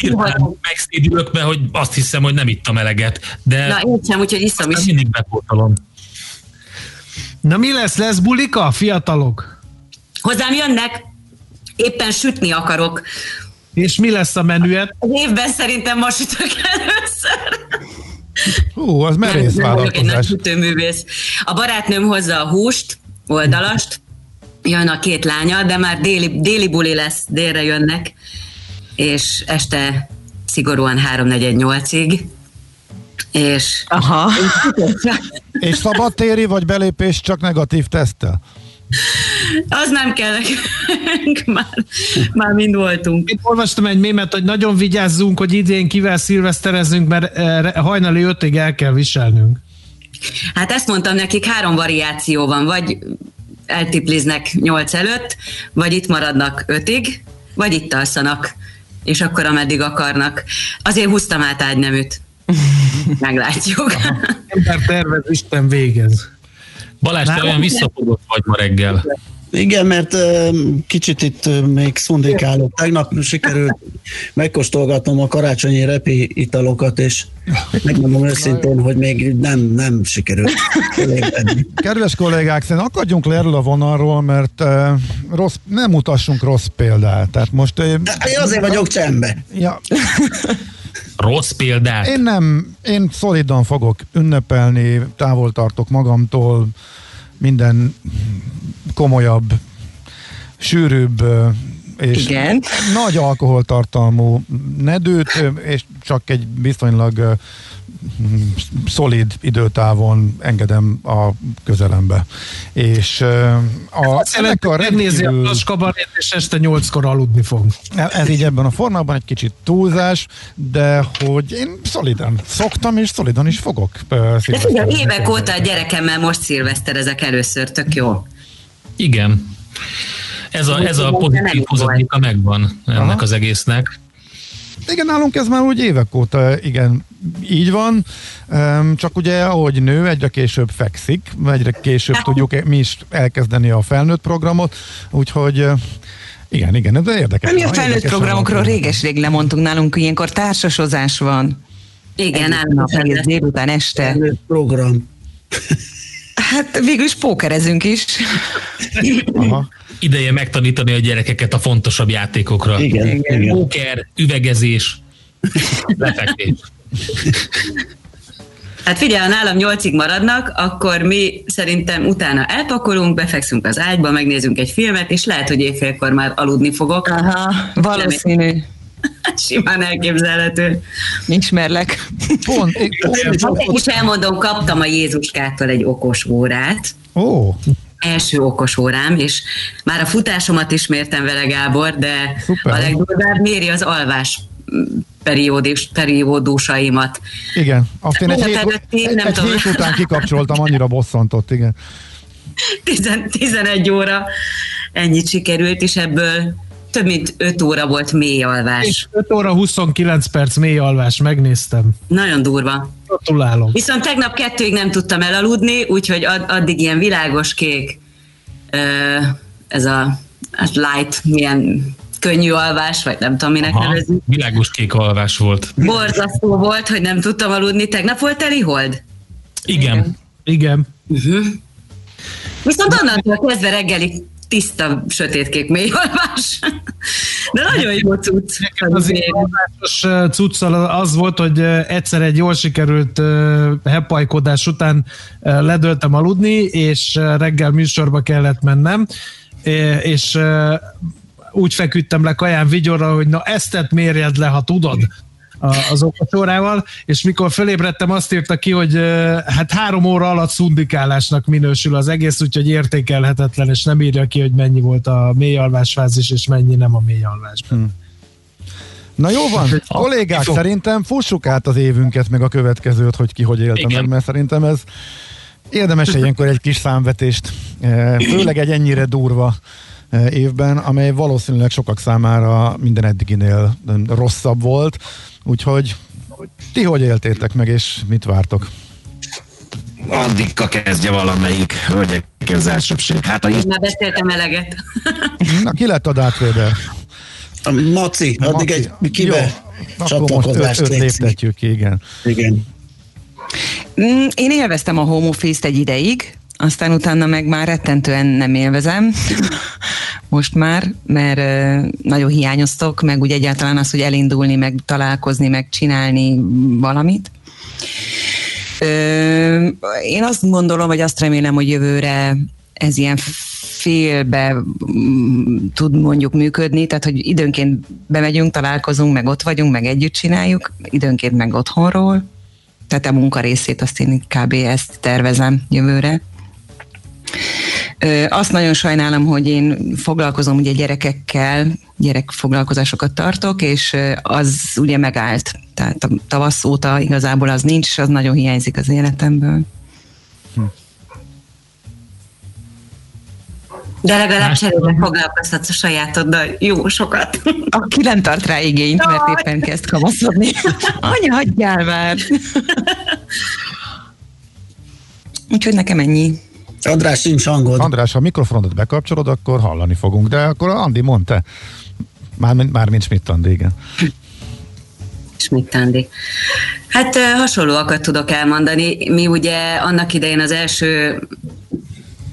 megszédülök, mert hogy azt hiszem, hogy nem ittam eleget. De Na, én sem, úgyhogy iszom is. mindig bepótolom. Na mi lesz? Lesz bulika, fiatalok? Hozzám jönnek, éppen sütni akarok. És mi lesz a menüet? Az évben szerintem ma sütök először. Hú, az merész nem, egy vállalkozás. A barátnőm hozza a húst, oldalast, jön a két lánya, de már déli, déli buli lesz, délre jönnek, és este szigorúan 3-4-8-ig. És Aha. És szabadtéri vagy belépés csak negatív tesztel? Az nem kell már, már mind voltunk. Én olvastam egy mémet, hogy nagyon vigyázzunk, hogy idén kivel szilveszterezünk, mert eh, hajnali ötig el kell viselnünk. Hát ezt mondtam nekik, három variáció van, vagy eltipliznek nyolc előtt, vagy itt maradnak ötig, vagy itt alszanak, és akkor ameddig akarnak. Azért húztam át ágyneműt. [LAUGHS] Meglátjuk. Ember tervez, Isten végez. Balázs, te olyan visszafogott vagy ma reggel. Igen, mert kicsit itt még szundikálok. Tegnap sikerült megkóstolgatnom a karácsonyi repi italokat, és megmondom őszintén, hogy még nem, nem sikerült. Kedves kollégák, szerintem akadjunk le erről a vonalról, mert uh, rossz, nem mutassunk rossz példát. Tehát most... Uh, De én azért vagyok csembe. Ja, Rossz példát. én nem, én szolidan fogok ünnepelni, távol tartok magamtól, minden komolyabb, sűrűbb és Igen. nagy alkoholtartalmú nedőt, és csak egy viszonylag szolid időtávon engedem a közelembe. És a, ennek a Megnézi a rendkívül- és este nyolckor aludni fog. ez így ebben a formában egy kicsit túlzás, de hogy én szolidan szoktam, és szolidan is fogok. De figyelj, évek óta a gyerekemmel most szilveszterezek először, tök jó. Igen. Ez a, ez a pozitív hozadéka megvan ennek Aha. az egésznek. Igen, nálunk ez már úgy évek óta igen, így van, csak ugye ahogy nő, egyre később fekszik, egyre később tudjuk mi is elkezdeni a felnőtt programot, úgyhogy ö, igen, igen, de érdekes. Mi a felnőtt érdekes programokról réges-rég lemondtunk nálunk, ilyenkor társasozás van. Igen, Egész a egész délután, este. Felnőtt program. Hát végül is pókerezünk is. Aha. Ideje megtanítani a gyerekeket a fontosabb játékokra. Igen, igen. Póker, üvegezés, lefektés. Hát figyelj, ha nálam nyolcig maradnak, akkor mi szerintem utána elpakolunk, befekszünk az ágyba, megnézünk egy filmet, és lehet, hogy éjfélkor már aludni fogok. Aha, valószínű. [LAUGHS] Simán elképzelhető. Ismerlek. Pont, én- Én is elmondom, kaptam a Jézuskától egy okos órát, Ó, első okos órám, és már a futásomat is mértem vele, Gábor, de Szuper. a legdurvább méri az alvás periódus, periódusaimat. igen. Azt én egy hét, előtti, egy, nem egy tudom. hét után kikapcsoltam, annyira bosszantott, igen. 10 11 óra ennyit sikerült, és ebből több mint 5 óra volt mély alvás. És 5 óra 29 perc mély alvás, megnéztem. Nagyon durva. Gratulálok. Viszont tegnap kettőig nem tudtam elaludni, úgyhogy ad, addig ilyen világos kék, ez a hát light, milyen könnyű alvás, vagy nem tudom, minek Aha, nevezni. világos kék alvás volt. Borzasztó volt, hogy nem tudtam aludni. Tegnap volt teli hold? Igen. Igen. Uh-huh. Viszont onnantól kezdve reggelig tiszta, sötétkék mély alvás. De nagyon jó cucc. Az én cuccal az volt, hogy egyszer egy jól sikerült hepajkodás után ledöltem aludni, és reggel műsorba kellett mennem, és úgy feküdtem le kaján vigyorra, hogy na eztet mérjed le, ha tudod az okosórával, és mikor fölébredtem, azt írta ki, hogy hát három óra alatt szundikálásnak minősül az egész, úgyhogy értékelhetetlen, és nem írja ki, hogy mennyi volt a mély alvásfázis, és mennyi nem a mély alvás. Hmm. Na jó van, kollégák, fog- szerintem fussuk át az évünket, meg a következőt, hogy ki hogy élte Igen. meg, mert szerintem ez érdemes ilyenkor egy kis számvetést, eh, főleg egy ennyire durva eh, évben, amely valószínűleg sokak számára minden eddiginél rosszabb volt, úgyhogy ti hogy éltétek meg, és mit vártok? Addig kezdje valamelyik hölgyek az elsőbség. Hát a Én már beszéltem eleget. [LAUGHS] Na, ki lett a? A Maci, addig egy kibe Jó, öt, csatlakozást öt létszik. léptetjük igen. Igen. Mm, Én élveztem a home office-t egy ideig, aztán utána meg már rettentően nem élvezem, [LAUGHS] most már, mert nagyon hiányoztok, meg úgy egyáltalán az, hogy elindulni, meg találkozni, meg csinálni valamit. Én azt gondolom, vagy azt remélem, hogy jövőre ez ilyen félbe mm, tud mondjuk működni, tehát hogy időnként bemegyünk, találkozunk, meg ott vagyunk, meg együtt csináljuk, időnként meg otthonról, tehát a munka részét azt én kb. ezt tervezem jövőre. Azt nagyon sajnálom, hogy én foglalkozom ugye gyerekekkel, gyerekfoglalkozásokat tartok, és az ugye megállt. Tehát a tavasz óta igazából az nincs, és az nagyon hiányzik az életemből. De legalább cserébe foglalkoztatsz a sajátoddal jó sokat. Aki nem tart rá igényt, mert éppen kezd kamaszodni. [LAUGHS] Anya, hagyjál már! [LAUGHS] Úgyhogy nekem ennyi. András, nincs hangod. András, ha a mikrofonodat bekapcsolod, akkor hallani fogunk, de akkor Andi mondta. Mármint, mármint Schmidt Andi, igen. Schmidt Andi. Hát hasonlóakat tudok elmondani. Mi ugye annak idején az első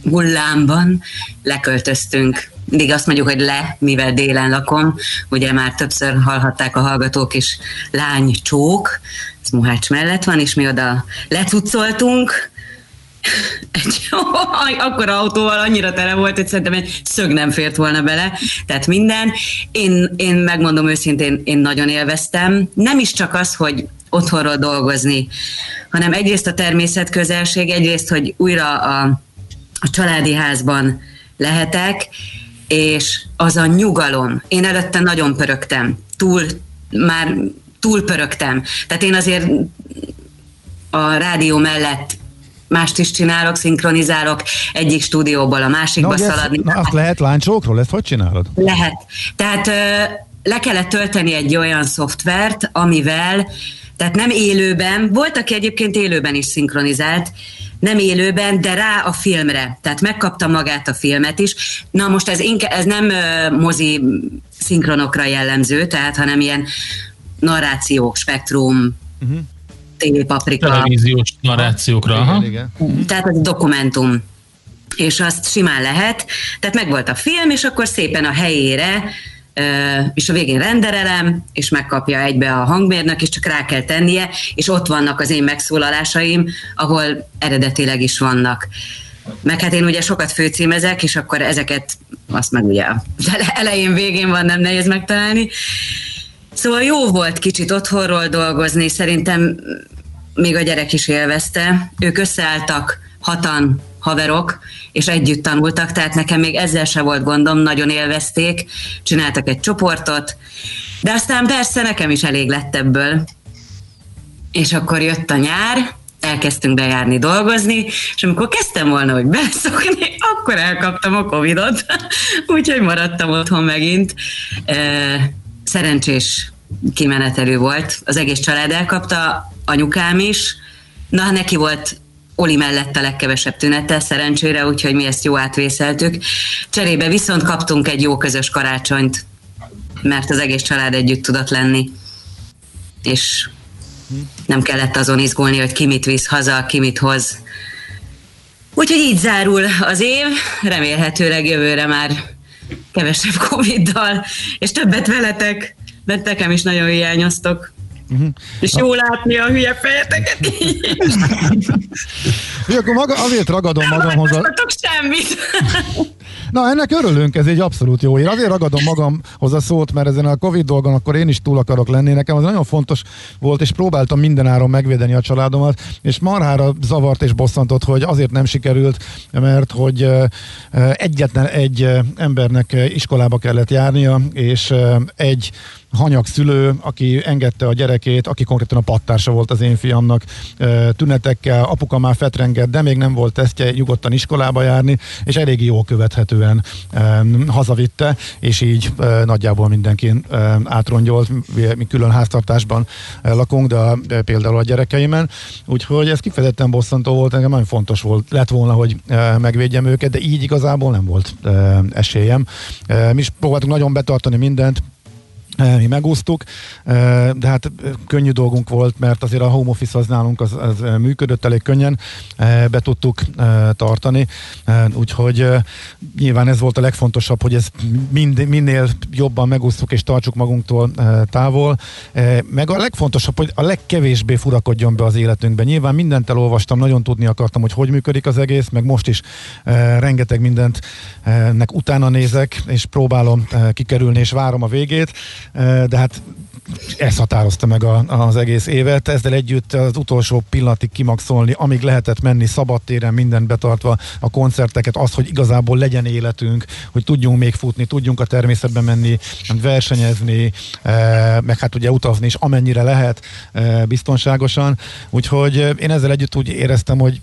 hullámban leköltöztünk. Mindig azt mondjuk, hogy le, mivel délen lakom. Ugye már többször hallhatták a hallgatók is lány csók, ez Mohács mellett van, és mi oda lecucoltunk, [LAUGHS] egy akkor autóval annyira tele volt, hogy szerintem egy szög nem fért volna bele, tehát minden. Én, én megmondom őszintén, én nagyon élveztem. Nem is csak az, hogy otthonról dolgozni, hanem egyrészt a természet közelség, egyrészt, hogy újra a, a családi házban lehetek, és az a nyugalom. Én előtte nagyon pörögtem, túl, már túl pörögtem. Tehát én azért a rádió mellett mást is csinálok, szinkronizálok, egyik stúdióból a másikba ezt- szaladni. na, azt lehet lánycsókról? Ezt hogy csinálod? Lehet. Tehát le kellett tölteni egy olyan szoftvert, amivel, tehát nem élőben, volt, aki egyébként élőben is szinkronizált, nem élőben, de rá a filmre. Tehát megkapta magát a filmet is. Na most ez, inkább, ez nem ö, mozi szinkronokra jellemző, tehát hanem ilyen narrációk, spektrum, uh-huh. Tévépaprika. Televíziós narrációkra. Aha. Tehát ez dokumentum. És azt simán lehet. Tehát megvolt a film, és akkor szépen a helyére, és a végén renderelem, és megkapja egybe a hangmérnök, és csak rá kell tennie, és ott vannak az én megszólalásaim, ahol eredetileg is vannak. Meg hát én ugye sokat főcímezek, és akkor ezeket, azt meg ugye az ele- elején, végén van, nem nehéz megtalálni. Szóval jó volt kicsit otthonról dolgozni, szerintem még a gyerek is élvezte. Ők összeálltak hatan haverok, és együtt tanultak, tehát nekem még ezzel se volt gondom, nagyon élvezték, csináltak egy csoportot, de aztán persze nekem is elég lett ebből. És akkor jött a nyár, elkezdtünk bejárni dolgozni, és amikor kezdtem volna, hogy beleszokni, [LAUGHS] akkor elkaptam a Covidot, [LAUGHS] úgyhogy maradtam otthon megint. Szerencsés kimenetelő volt, az egész család elkapta, anyukám is, na neki volt Oli mellett a legkevesebb tünete, szerencsére, úgyhogy mi ezt jó átvészeltük. Cserébe viszont kaptunk egy jó közös karácsonyt, mert az egész család együtt tudott lenni. És nem kellett azon izgulni, hogy ki mit visz haza, ki mit hoz. Úgyhogy így zárul az év, remélhetőleg jövőre már kevesebb Covid-dal, és többet veletek, mert nekem is nagyon hiányoztok. Uh-huh. És jó látni a hülye fejeteket [LAUGHS] Jó, akkor maga, azért ragadom magamhoz a, Mondtok semmit. Na, ennek örülünk, ez egy abszolút jó Én Azért ragadom magamhoz a szót, mert ezen a Covid dolgon akkor én is túl akarok lenni. Nekem az nagyon fontos volt, és próbáltam mindenáron megvédeni a családomat, és marhára zavart és bosszantott, hogy azért nem sikerült, mert hogy egyetlen egy embernek iskolába kellett járnia, és egy hanyag szülő, aki engedte a gyerekét, aki konkrétan a pattársa volt az én fiamnak, tünetekkel, apuka már fetrengett, de még nem volt tesztje, nyugodtan iskolába járni, és elég jól követhetően hazavitte, és így nagyjából mindenki ö, átrongyolt, mi, külön háztartásban lakunk, de, például a gyerekeimen, úgyhogy ez kifejezetten bosszantó volt, engem nagyon fontos volt, lett volna, hogy megvédjem őket, de így igazából nem volt esélyem. Mi is próbáltunk nagyon betartani mindent, mi megúsztuk, eh, de hát eh, könnyű dolgunk volt, mert azért a home office az nálunk az, az működött elég könnyen, be tudtuk tartani, úgyhogy nyilván ez volt a legfontosabb, hogy ez mind, minél jobban megúsztuk és tartsuk magunktól távol, meg a legfontosabb, hogy a legkevésbé furakodjon be az életünkbe. Nyilván mindent elolvastam, nagyon tudni akartam, hogy hogy működik az egész, meg most is rengeteg mindentnek utána nézek, és próbálom kikerülni, és várom a végét, de hát ez határozta meg a, az egész évet, ezzel együtt az utolsó pillanatig kimaxolni, amíg lehetett menni szabadtéren, mindent betartva a koncerteket, az, hogy igazából legyen életünk, hogy tudjunk még futni, tudjunk a természetben menni, versenyezni, meg hát ugye utazni is amennyire lehet biztonságosan, úgyhogy én ezzel együtt úgy éreztem, hogy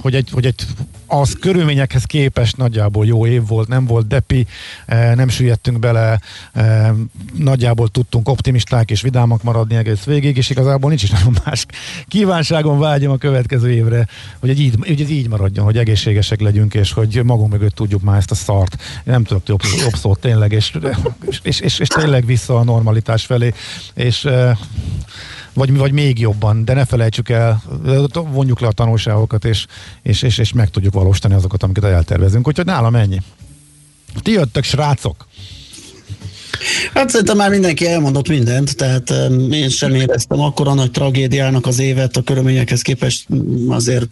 hogy egy, hogy egy az körülményekhez képest nagyjából jó év volt, nem volt depi, eh, nem süllyedtünk bele, eh, nagyjából tudtunk optimisták és vidámak maradni egész végig, és igazából nincs is nagyon más kívánságon vágyom a következő évre, hogy, egy így, hogy ez így maradjon, hogy egészségesek legyünk, és hogy magunk mögött tudjuk már ezt a szart. Nem tudok jobb, jobb szót tényleg, és, és, és, és tényleg vissza a normalitás felé, és eh, vagy, vagy még jobban, de ne felejtsük el, vonjuk le a tanulságokat, és, és, és, és meg tudjuk valósítani azokat, amiket eltervezünk. Úgyhogy nálam ennyi. Ti jöttök, srácok! Hát szerintem már mindenki elmondott mindent, tehát én sem éreztem akkora nagy tragédiának az évet, a körülményekhez képest azért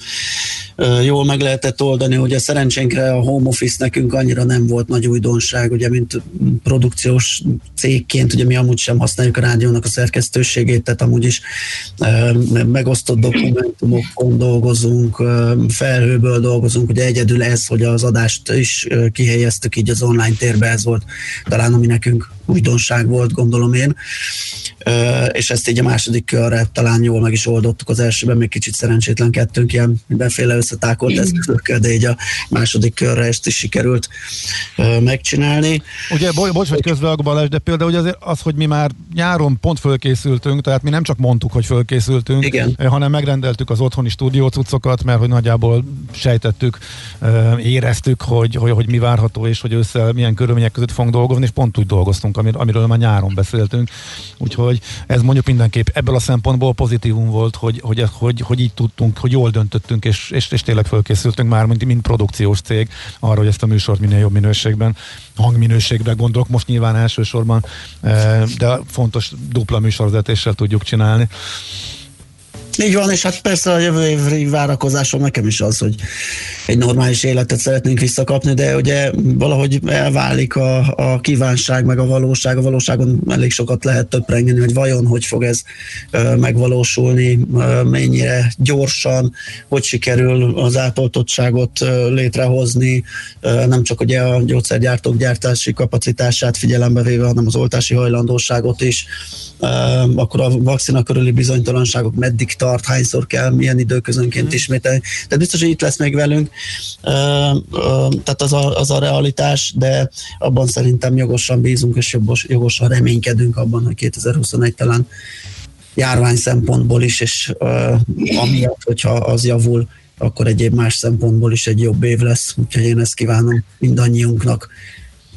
jól meg lehetett oldani, ugye szerencsénkre a home office nekünk annyira nem volt nagy újdonság, ugye mint produkciós cégként, ugye mi amúgy sem használjuk a rádiónak a szerkesztőségét, tehát amúgy is megosztott dokumentumokon dolgozunk, felhőből dolgozunk, ugye egyedül ez, hogy az adást is kihelyeztük így az online térbe, ez volt talán ami nekünk újdonság volt, gondolom én, és ezt így a második körre talán jól meg is oldottuk, az elsőben még kicsit szerencsétlenkedtünk, ilyen mindenféle összetákolt eszközökkel, de így a második körre ezt is sikerült megcsinálni. Ugye, bocs, bocs hogy közben Balázs, de például azért az, hogy mi már nyáron pont fölkészültünk, tehát mi nem csak mondtuk, hogy fölkészültünk, Igen. hanem megrendeltük az otthoni stúdiócucokat, mert hogy nagyjából sejtettük, éreztük, hogy, hogy, hogy mi várható, és hogy össze milyen körülmények között fogunk dolgozni, és pont úgy dolgoztunk, amiről már nyáron beszéltünk. Úgyhogy ez mondjuk mindenképp ebből a szempontból pozitívum volt, hogy, hogy, hogy, hogy így tudtunk, hogy jól döntöttünk, és, és, és tényleg fölkészültünk már, mint, mint produkciós cég arra, hogy ezt a műsort minél jobb minőségben, hangminőségben gondolok most nyilván elsősorban, eh, de fontos dupla műsorvezetéssel tudjuk csinálni. Így van, és hát persze a jövő évri várakozásom nekem is az, hogy egy normális életet szeretnénk visszakapni, de ugye valahogy elválik a, a kívánság, meg a valóság. A valóságon elég sokat lehet töprengeni, hogy vajon hogy fog ez megvalósulni, mennyire gyorsan, hogy sikerül az átoltottságot létrehozni, nem csak ugye a gyógyszergyártók gyártási kapacitását figyelembe véve, hanem az oltási hajlandóságot is, akkor a vakcina körüli bizonytalanságok meddig tart, hányszor kell, milyen időközönként mm. ismételni. Tehát biztos, hogy itt lesz még velünk, tehát az a, az a realitás, de abban szerintem jogosan bízunk, és jogos, jogosan reménykedünk abban, hogy 2021 talán járvány szempontból is, és amiatt, hogyha az javul, akkor egyéb más szempontból is egy jobb év lesz. Úgyhogy én ezt kívánom mindannyiunknak,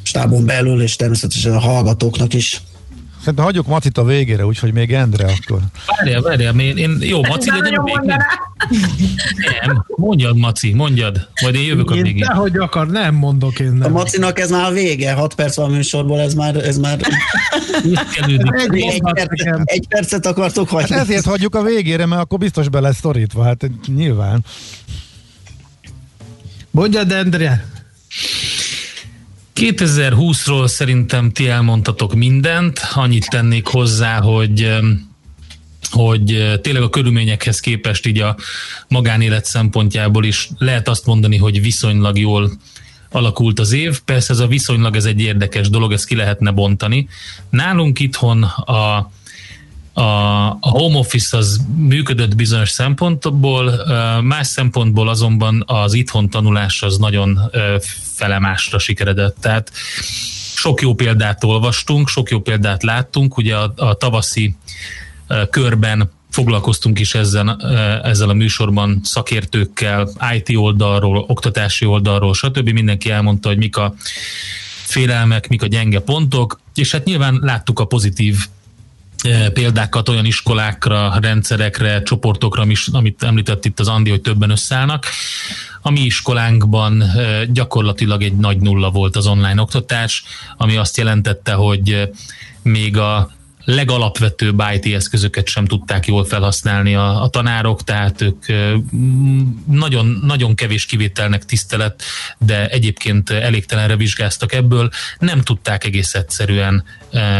stábon belül, és természetesen a hallgatóknak is. Szerintem hagyjuk Macit a végére, úgyhogy még Endre akkor. Várjál, várjál, én, én jó, Maci legyen a végén. Nem, mondjad, Maci, mondjad, majd én jövök én a végén. Nehogy akar, nem mondok én nem. A Macinak ez már a vége, 6 perc van műsorból, ez már... Ez már... egy, egy, percet, egy percet akartok hagyni. Hát ezért hagyjuk a végére, mert akkor biztos be lesz szorítva, hát nyilván. Mondjad, Endre. 2020-ról szerintem ti elmondtatok mindent, annyit tennék hozzá, hogy hogy tényleg a körülményekhez képest így a magánélet szempontjából is lehet azt mondani, hogy viszonylag jól alakult az év. Persze ez a viszonylag ez egy érdekes dolog, ezt ki lehetne bontani. Nálunk itthon a a, a home office az működött bizonyos szempontból, más szempontból azonban az itthon tanulás az nagyon felemásra sikeredett. Tehát sok jó példát olvastunk, sok jó példát láttunk, ugye a, a tavaszi körben foglalkoztunk is ezzel, ezzel a műsorban szakértőkkel, IT oldalról, oktatási oldalról, stb. Mindenki elmondta, hogy mik a félelmek, mik a gyenge pontok, és hát nyilván láttuk a pozitív példákat olyan iskolákra, rendszerekre, csoportokra, amit említett itt az Andi, hogy többen összeállnak. A mi iskolánkban gyakorlatilag egy nagy nulla volt az online oktatás, ami azt jelentette, hogy még a legalapvetőbb IT eszközöket sem tudták jól felhasználni a, a tanárok, tehát ők nagyon, nagyon kevés kivételnek tisztelet, de egyébként elégtelenre vizsgáztak ebből, nem tudták egész egyszerűen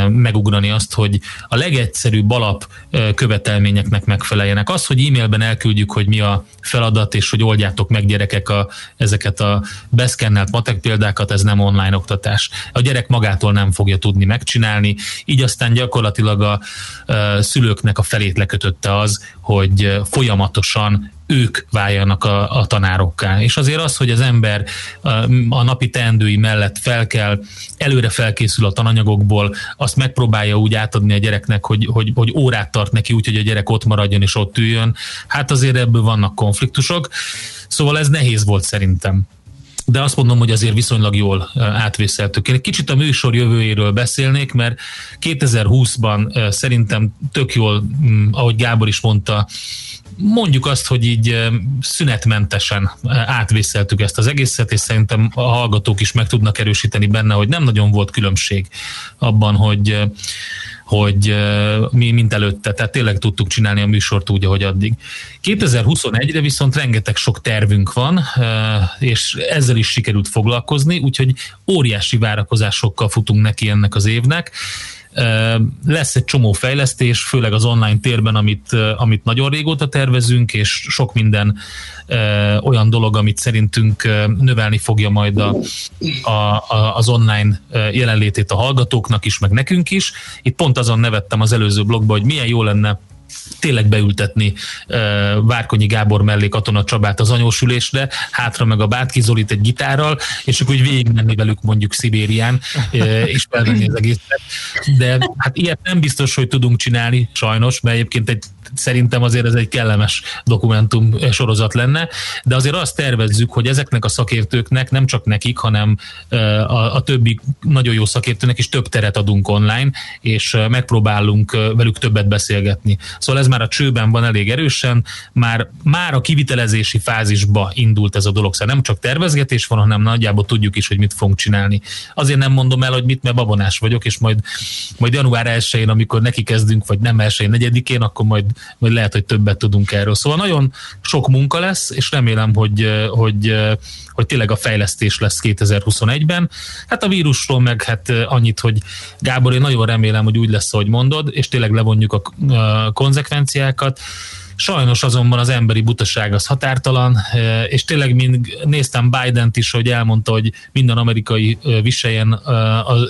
megugrani azt, hogy a legegyszerűbb alap követelményeknek megfeleljenek. Az, hogy e-mailben elküldjük, hogy mi a feladat, és hogy oldjátok meg gyerekek a, ezeket a beszkennelt matek példákat, ez nem online oktatás. A gyerek magától nem fogja tudni megcsinálni, így aztán gyakorlatilag a, a szülőknek a felét lekötötte az, hogy folyamatosan ők váljanak a, a tanárokká. És azért az, hogy az ember a, napi teendői mellett fel kell, előre felkészül a tananyagokból, azt megpróbálja úgy átadni a gyereknek, hogy, hogy, hogy órát tart neki úgy, hogy a gyerek ott maradjon és ott üljön, hát azért ebből vannak konfliktusok. Szóval ez nehéz volt szerintem de azt mondom, hogy azért viszonylag jól átvészeltük. Én egy kicsit a műsor jövőjéről beszélnék, mert 2020-ban szerintem tök jól, mm, ahogy Gábor is mondta, mondjuk azt, hogy így szünetmentesen átvészeltük ezt az egészet, és szerintem a hallgatók is meg tudnak erősíteni benne, hogy nem nagyon volt különbség abban, hogy hogy mi mint előtte, tehát tényleg tudtuk csinálni a műsort úgy, ahogy addig. 2021-re viszont rengeteg sok tervünk van, és ezzel is sikerült foglalkozni, úgyhogy óriási várakozásokkal futunk neki ennek az évnek. Lesz egy csomó fejlesztés, főleg az online térben, amit, amit nagyon régóta tervezünk, és sok minden olyan dolog, amit szerintünk növelni fogja majd a, a, az online jelenlétét a hallgatóknak is, meg nekünk is. Itt pont azon nevettem az előző blogban, hogy milyen jó lenne tényleg beültetni Várkonyi Gábor mellé Katona Csabát az anyósülésre, hátra meg a Bátki Zolit egy gitárral, és akkor úgy végigmenni velük mondjuk Szibérián, és felvenni az egészet. De hát ilyet nem biztos, hogy tudunk csinálni, sajnos, mert egyébként egy szerintem azért ez egy kellemes dokumentum sorozat lenne, de azért azt tervezzük, hogy ezeknek a szakértőknek, nem csak nekik, hanem a, a többi nagyon jó szakértőnek is több teret adunk online, és megpróbálunk velük többet beszélgetni. Szóval ez már a csőben van elég erősen, már, már a kivitelezési fázisba indult ez a dolog, szóval nem csak tervezgetés van, hanem nagyjából tudjuk is, hogy mit fogunk csinálni. Azért nem mondom el, hogy mit, mert babonás vagyok, és majd, majd január 1-én, amikor neki kezdünk, vagy nem 1 negyedikén, akkor majd vagy lehet, hogy többet tudunk erről. Szóval nagyon sok munka lesz, és remélem, hogy, hogy, hogy tényleg a fejlesztés lesz 2021-ben. Hát a vírusról meg hát annyit, hogy Gábor, én nagyon remélem, hogy úgy lesz, ahogy mondod, és tényleg levonjuk a konzekvenciákat. Sajnos azonban az emberi butaság az határtalan, és tényleg mind néztem Biden-t is, hogy elmondta, hogy minden amerikai viseljen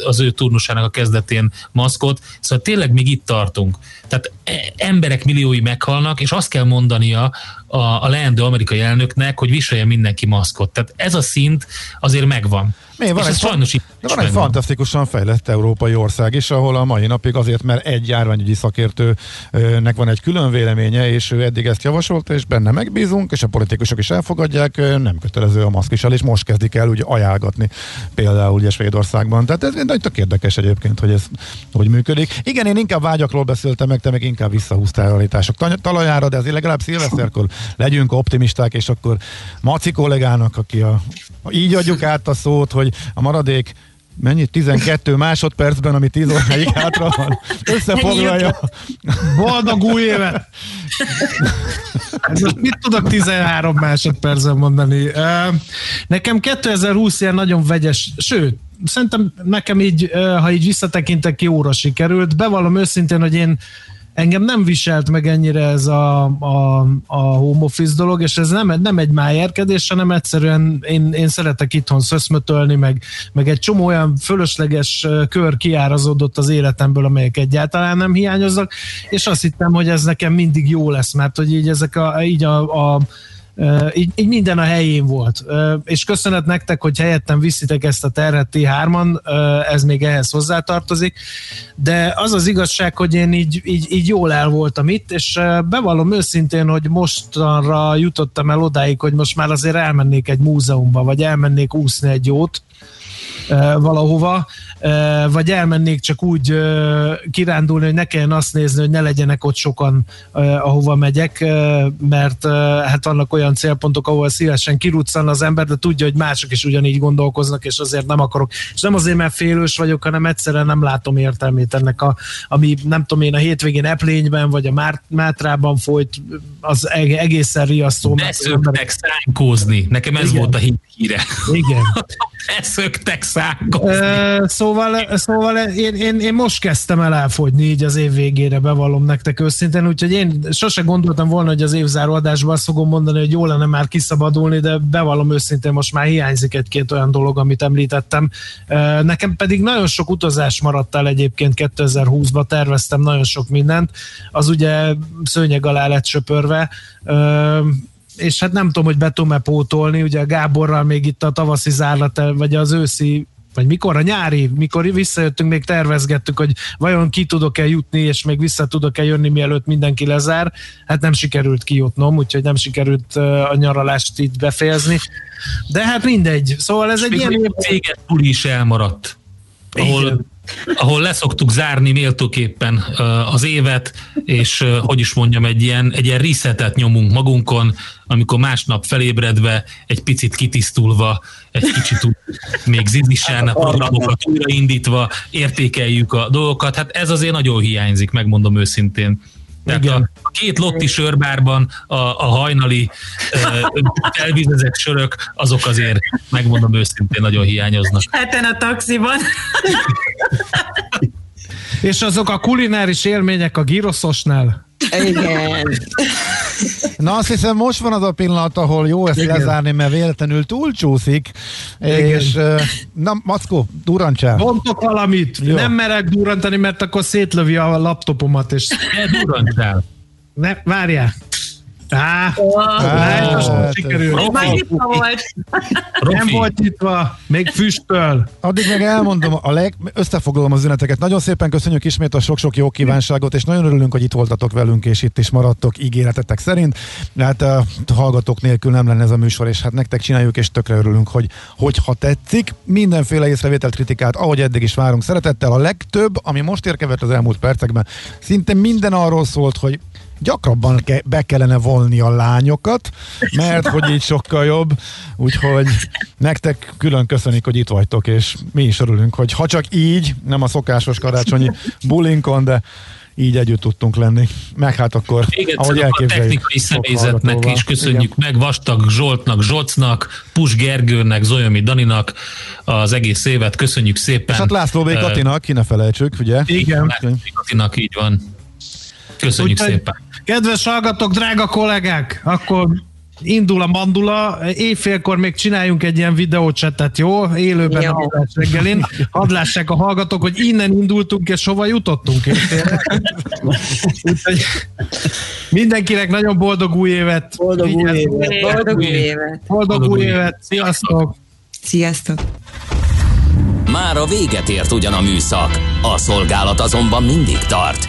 az ő turnusának a kezdetén maszkot, szóval tényleg még itt tartunk. Tehát e, emberek milliói meghalnak, és azt kell mondania a, a leendő amerikai elnöknek, hogy viselje mindenki maszkot. Tehát ez a szint azért megvan. Mi, van, egy, sajnos de van egy fantasztikusan fejlett európai ország is, ahol a mai napig azért, mert egy járványügyi szakértőnek van egy külön véleménye, és ő eddig ezt javasolta, és benne megbízunk, és a politikusok is elfogadják, nem kötelező a maszkisel, és most kezdik el ugye ajánlgatni például ugye Svédországban. Tehát ez egy tök érdekes egyébként, hogy ez hogy működik. Igen, én inkább vágyakról beszéltem meg, te meg inkább visszahúztál a talajára, de azért legalább szilveszterkor legyünk optimisták, és akkor Maci kollégának, aki a, így adjuk át a szót, hogy a maradék mennyi? 12 másodpercben, ami 10 óráig [LAUGHS] hátra van. Összefoglalja. Boldog új évet! Most mit tudok 13 másodpercben mondani? Nekem 2020 ilyen nagyon vegyes, sőt, szerintem nekem így, ha így visszatekintek, jóra sikerült. Bevallom őszintén, hogy én engem nem viselt meg ennyire ez a, a, a home office dolog, és ez nem, nem egy májérkedés, hanem egyszerűen én, én szeretek itthon szöszmötölni, meg, meg egy csomó olyan fölösleges kör kiárazódott az életemből, amelyek egyáltalán nem hiányoznak, és azt hittem, hogy ez nekem mindig jó lesz, mert hogy így ezek a, így a, a így, így minden a helyén volt. És köszönet nektek, hogy helyettem viszitek ezt a terhet T3-an, ez még ehhez hozzátartozik, de az az igazság, hogy én így, így, így jól el voltam itt, és bevallom őszintén, hogy mostanra jutottam el odáig, hogy most már azért elmennék egy múzeumba, vagy elmennék úszni egy jót, valahova, vagy elmennék csak úgy kirándulni, hogy ne kelljen azt nézni, hogy ne legyenek ott sokan, ahova megyek, mert hát vannak olyan célpontok, ahol szívesen kiruccan az ember, de tudja, hogy mások is ugyanígy gondolkoznak, és azért nem akarok. És nem azért, mert félős vagyok, hanem egyszerűen nem látom értelmét ennek, a, ami nem tudom én a hétvégén Eplényben, vagy a Mátrában folyt, az egészen riasztó. Beszöktek szánkózni. Nekem ez Igen. volt a híre. Igen. [LAUGHS] Beszöktek szánkózni. Szóval, szóval én, én, én most kezdtem el elfogyni így az év végére, bevallom nektek őszintén, úgyhogy én sose gondoltam volna, hogy az évzáró adásban azt fogom mondani, hogy jó lenne már kiszabadulni, de bevallom őszintén, most már hiányzik egy-két olyan dolog, amit említettem. Nekem pedig nagyon sok utazás maradt el egyébként 2020-ban, terveztem nagyon sok mindent, az ugye szőnyeg alá lett söpörve, és hát nem tudom, hogy be tudom-e pótolni, ugye a Gáborral még itt a tavaszi zárlat, vagy az őszi vagy mikor, a nyári, mikor visszajöttünk, még tervezgettük, hogy vajon ki tudok-e jutni, és még vissza tudok-e jönni, mielőtt mindenki lezár. Hát nem sikerült kijutnom, úgyhogy nem sikerült a nyaralást itt befejezni. De hát mindegy. Szóval ez egy ilyen... Céget is elmaradt. Ahol Igen ahol leszoktuk zárni méltóképpen az évet, és hogy is mondjam, egy ilyen, egy ilyen resetet nyomunk magunkon, amikor másnap felébredve, egy picit kitisztulva, egy kicsit még zizisen a programokat újraindítva, értékeljük a dolgokat. Hát ez azért nagyon hiányzik, megmondom őszintén. Tehát a, a két lotti sörbárban a, a hajnali [LAUGHS] elvizezett sörök, azok azért, megmondom őszintén, nagyon hiányoznak. Heten a taxiban. [LAUGHS] És azok a kulináris élmények a gyroszosnál? Igen. Na azt hiszem most van az a pillanat, ahol jó ezt Igen. lezárni, mert véletlenül túlcsúszik. Igen. És na, Mackó, durancsál. Mondtok valamit. Jó. Nem merek durantani, mert akkor szétlövi a laptopomat. És... Ne durancsál. Ne, várjál. Á, Nem volt nyitva, még füstöl. Addig meg elmondom, a leg, összefoglalom az üzeneteket. Nagyon szépen köszönjük ismét a sok-sok jó kívánságot, és nagyon örülünk, hogy itt voltatok velünk, és itt is maradtok ígéretetek szerint. Hát a hallgatók nélkül nem lenne ez a műsor, és hát nektek csináljuk, és tökre örülünk, hogy hogyha tetszik. Mindenféle észrevételt, kritikát, ahogy eddig is várunk szeretettel. A legtöbb, ami most érkezett az elmúlt percekben, szinte minden arról szólt, hogy gyakrabban ke- be kellene volni a lányokat, mert hogy így sokkal jobb, úgyhogy nektek külön köszönik, hogy itt vagytok, és mi is örülünk, hogy ha csak így, nem a szokásos karácsonyi bulinkon, de így együtt tudtunk lenni. Meg hát akkor, Még ahogy a technikai személyzetnek is köszönjük Igen. meg, Vastag Zsoltnak, Zsocnak, Pus Gergőnek, Zolyomi Daninak az egész évet, köszönjük szépen. És hát László B. Katinak, ki ne felejtsük, ugye? Igen. László. Katinak, így van. Köszönjük Úgy, szépen. Kedves hallgatók, drága kollégák, akkor indul a mandula, éjfélkor még csináljunk egy ilyen videócsetet, jó? Élőben jó. a adás reggelin. Hadd lássák a hallgatók, hogy innen indultunk, és hova jutottunk. mindenkinek nagyon boldog új évet. Boldog új évet. Boldog új évet. Boldog új évet. Sziasztok. Sziasztok. Már a véget ért ugyan a műszak, a szolgálat azonban mindig tart,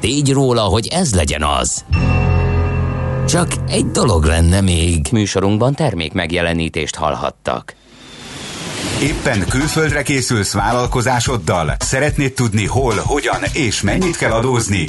tégy róla, hogy ez legyen az. Csak egy dolog lenne még. Műsorunkban termék megjelenítést hallhattak. Éppen külföldre készülsz vállalkozásoddal? Szeretnéd tudni hol, hogyan és mennyit kell adózni?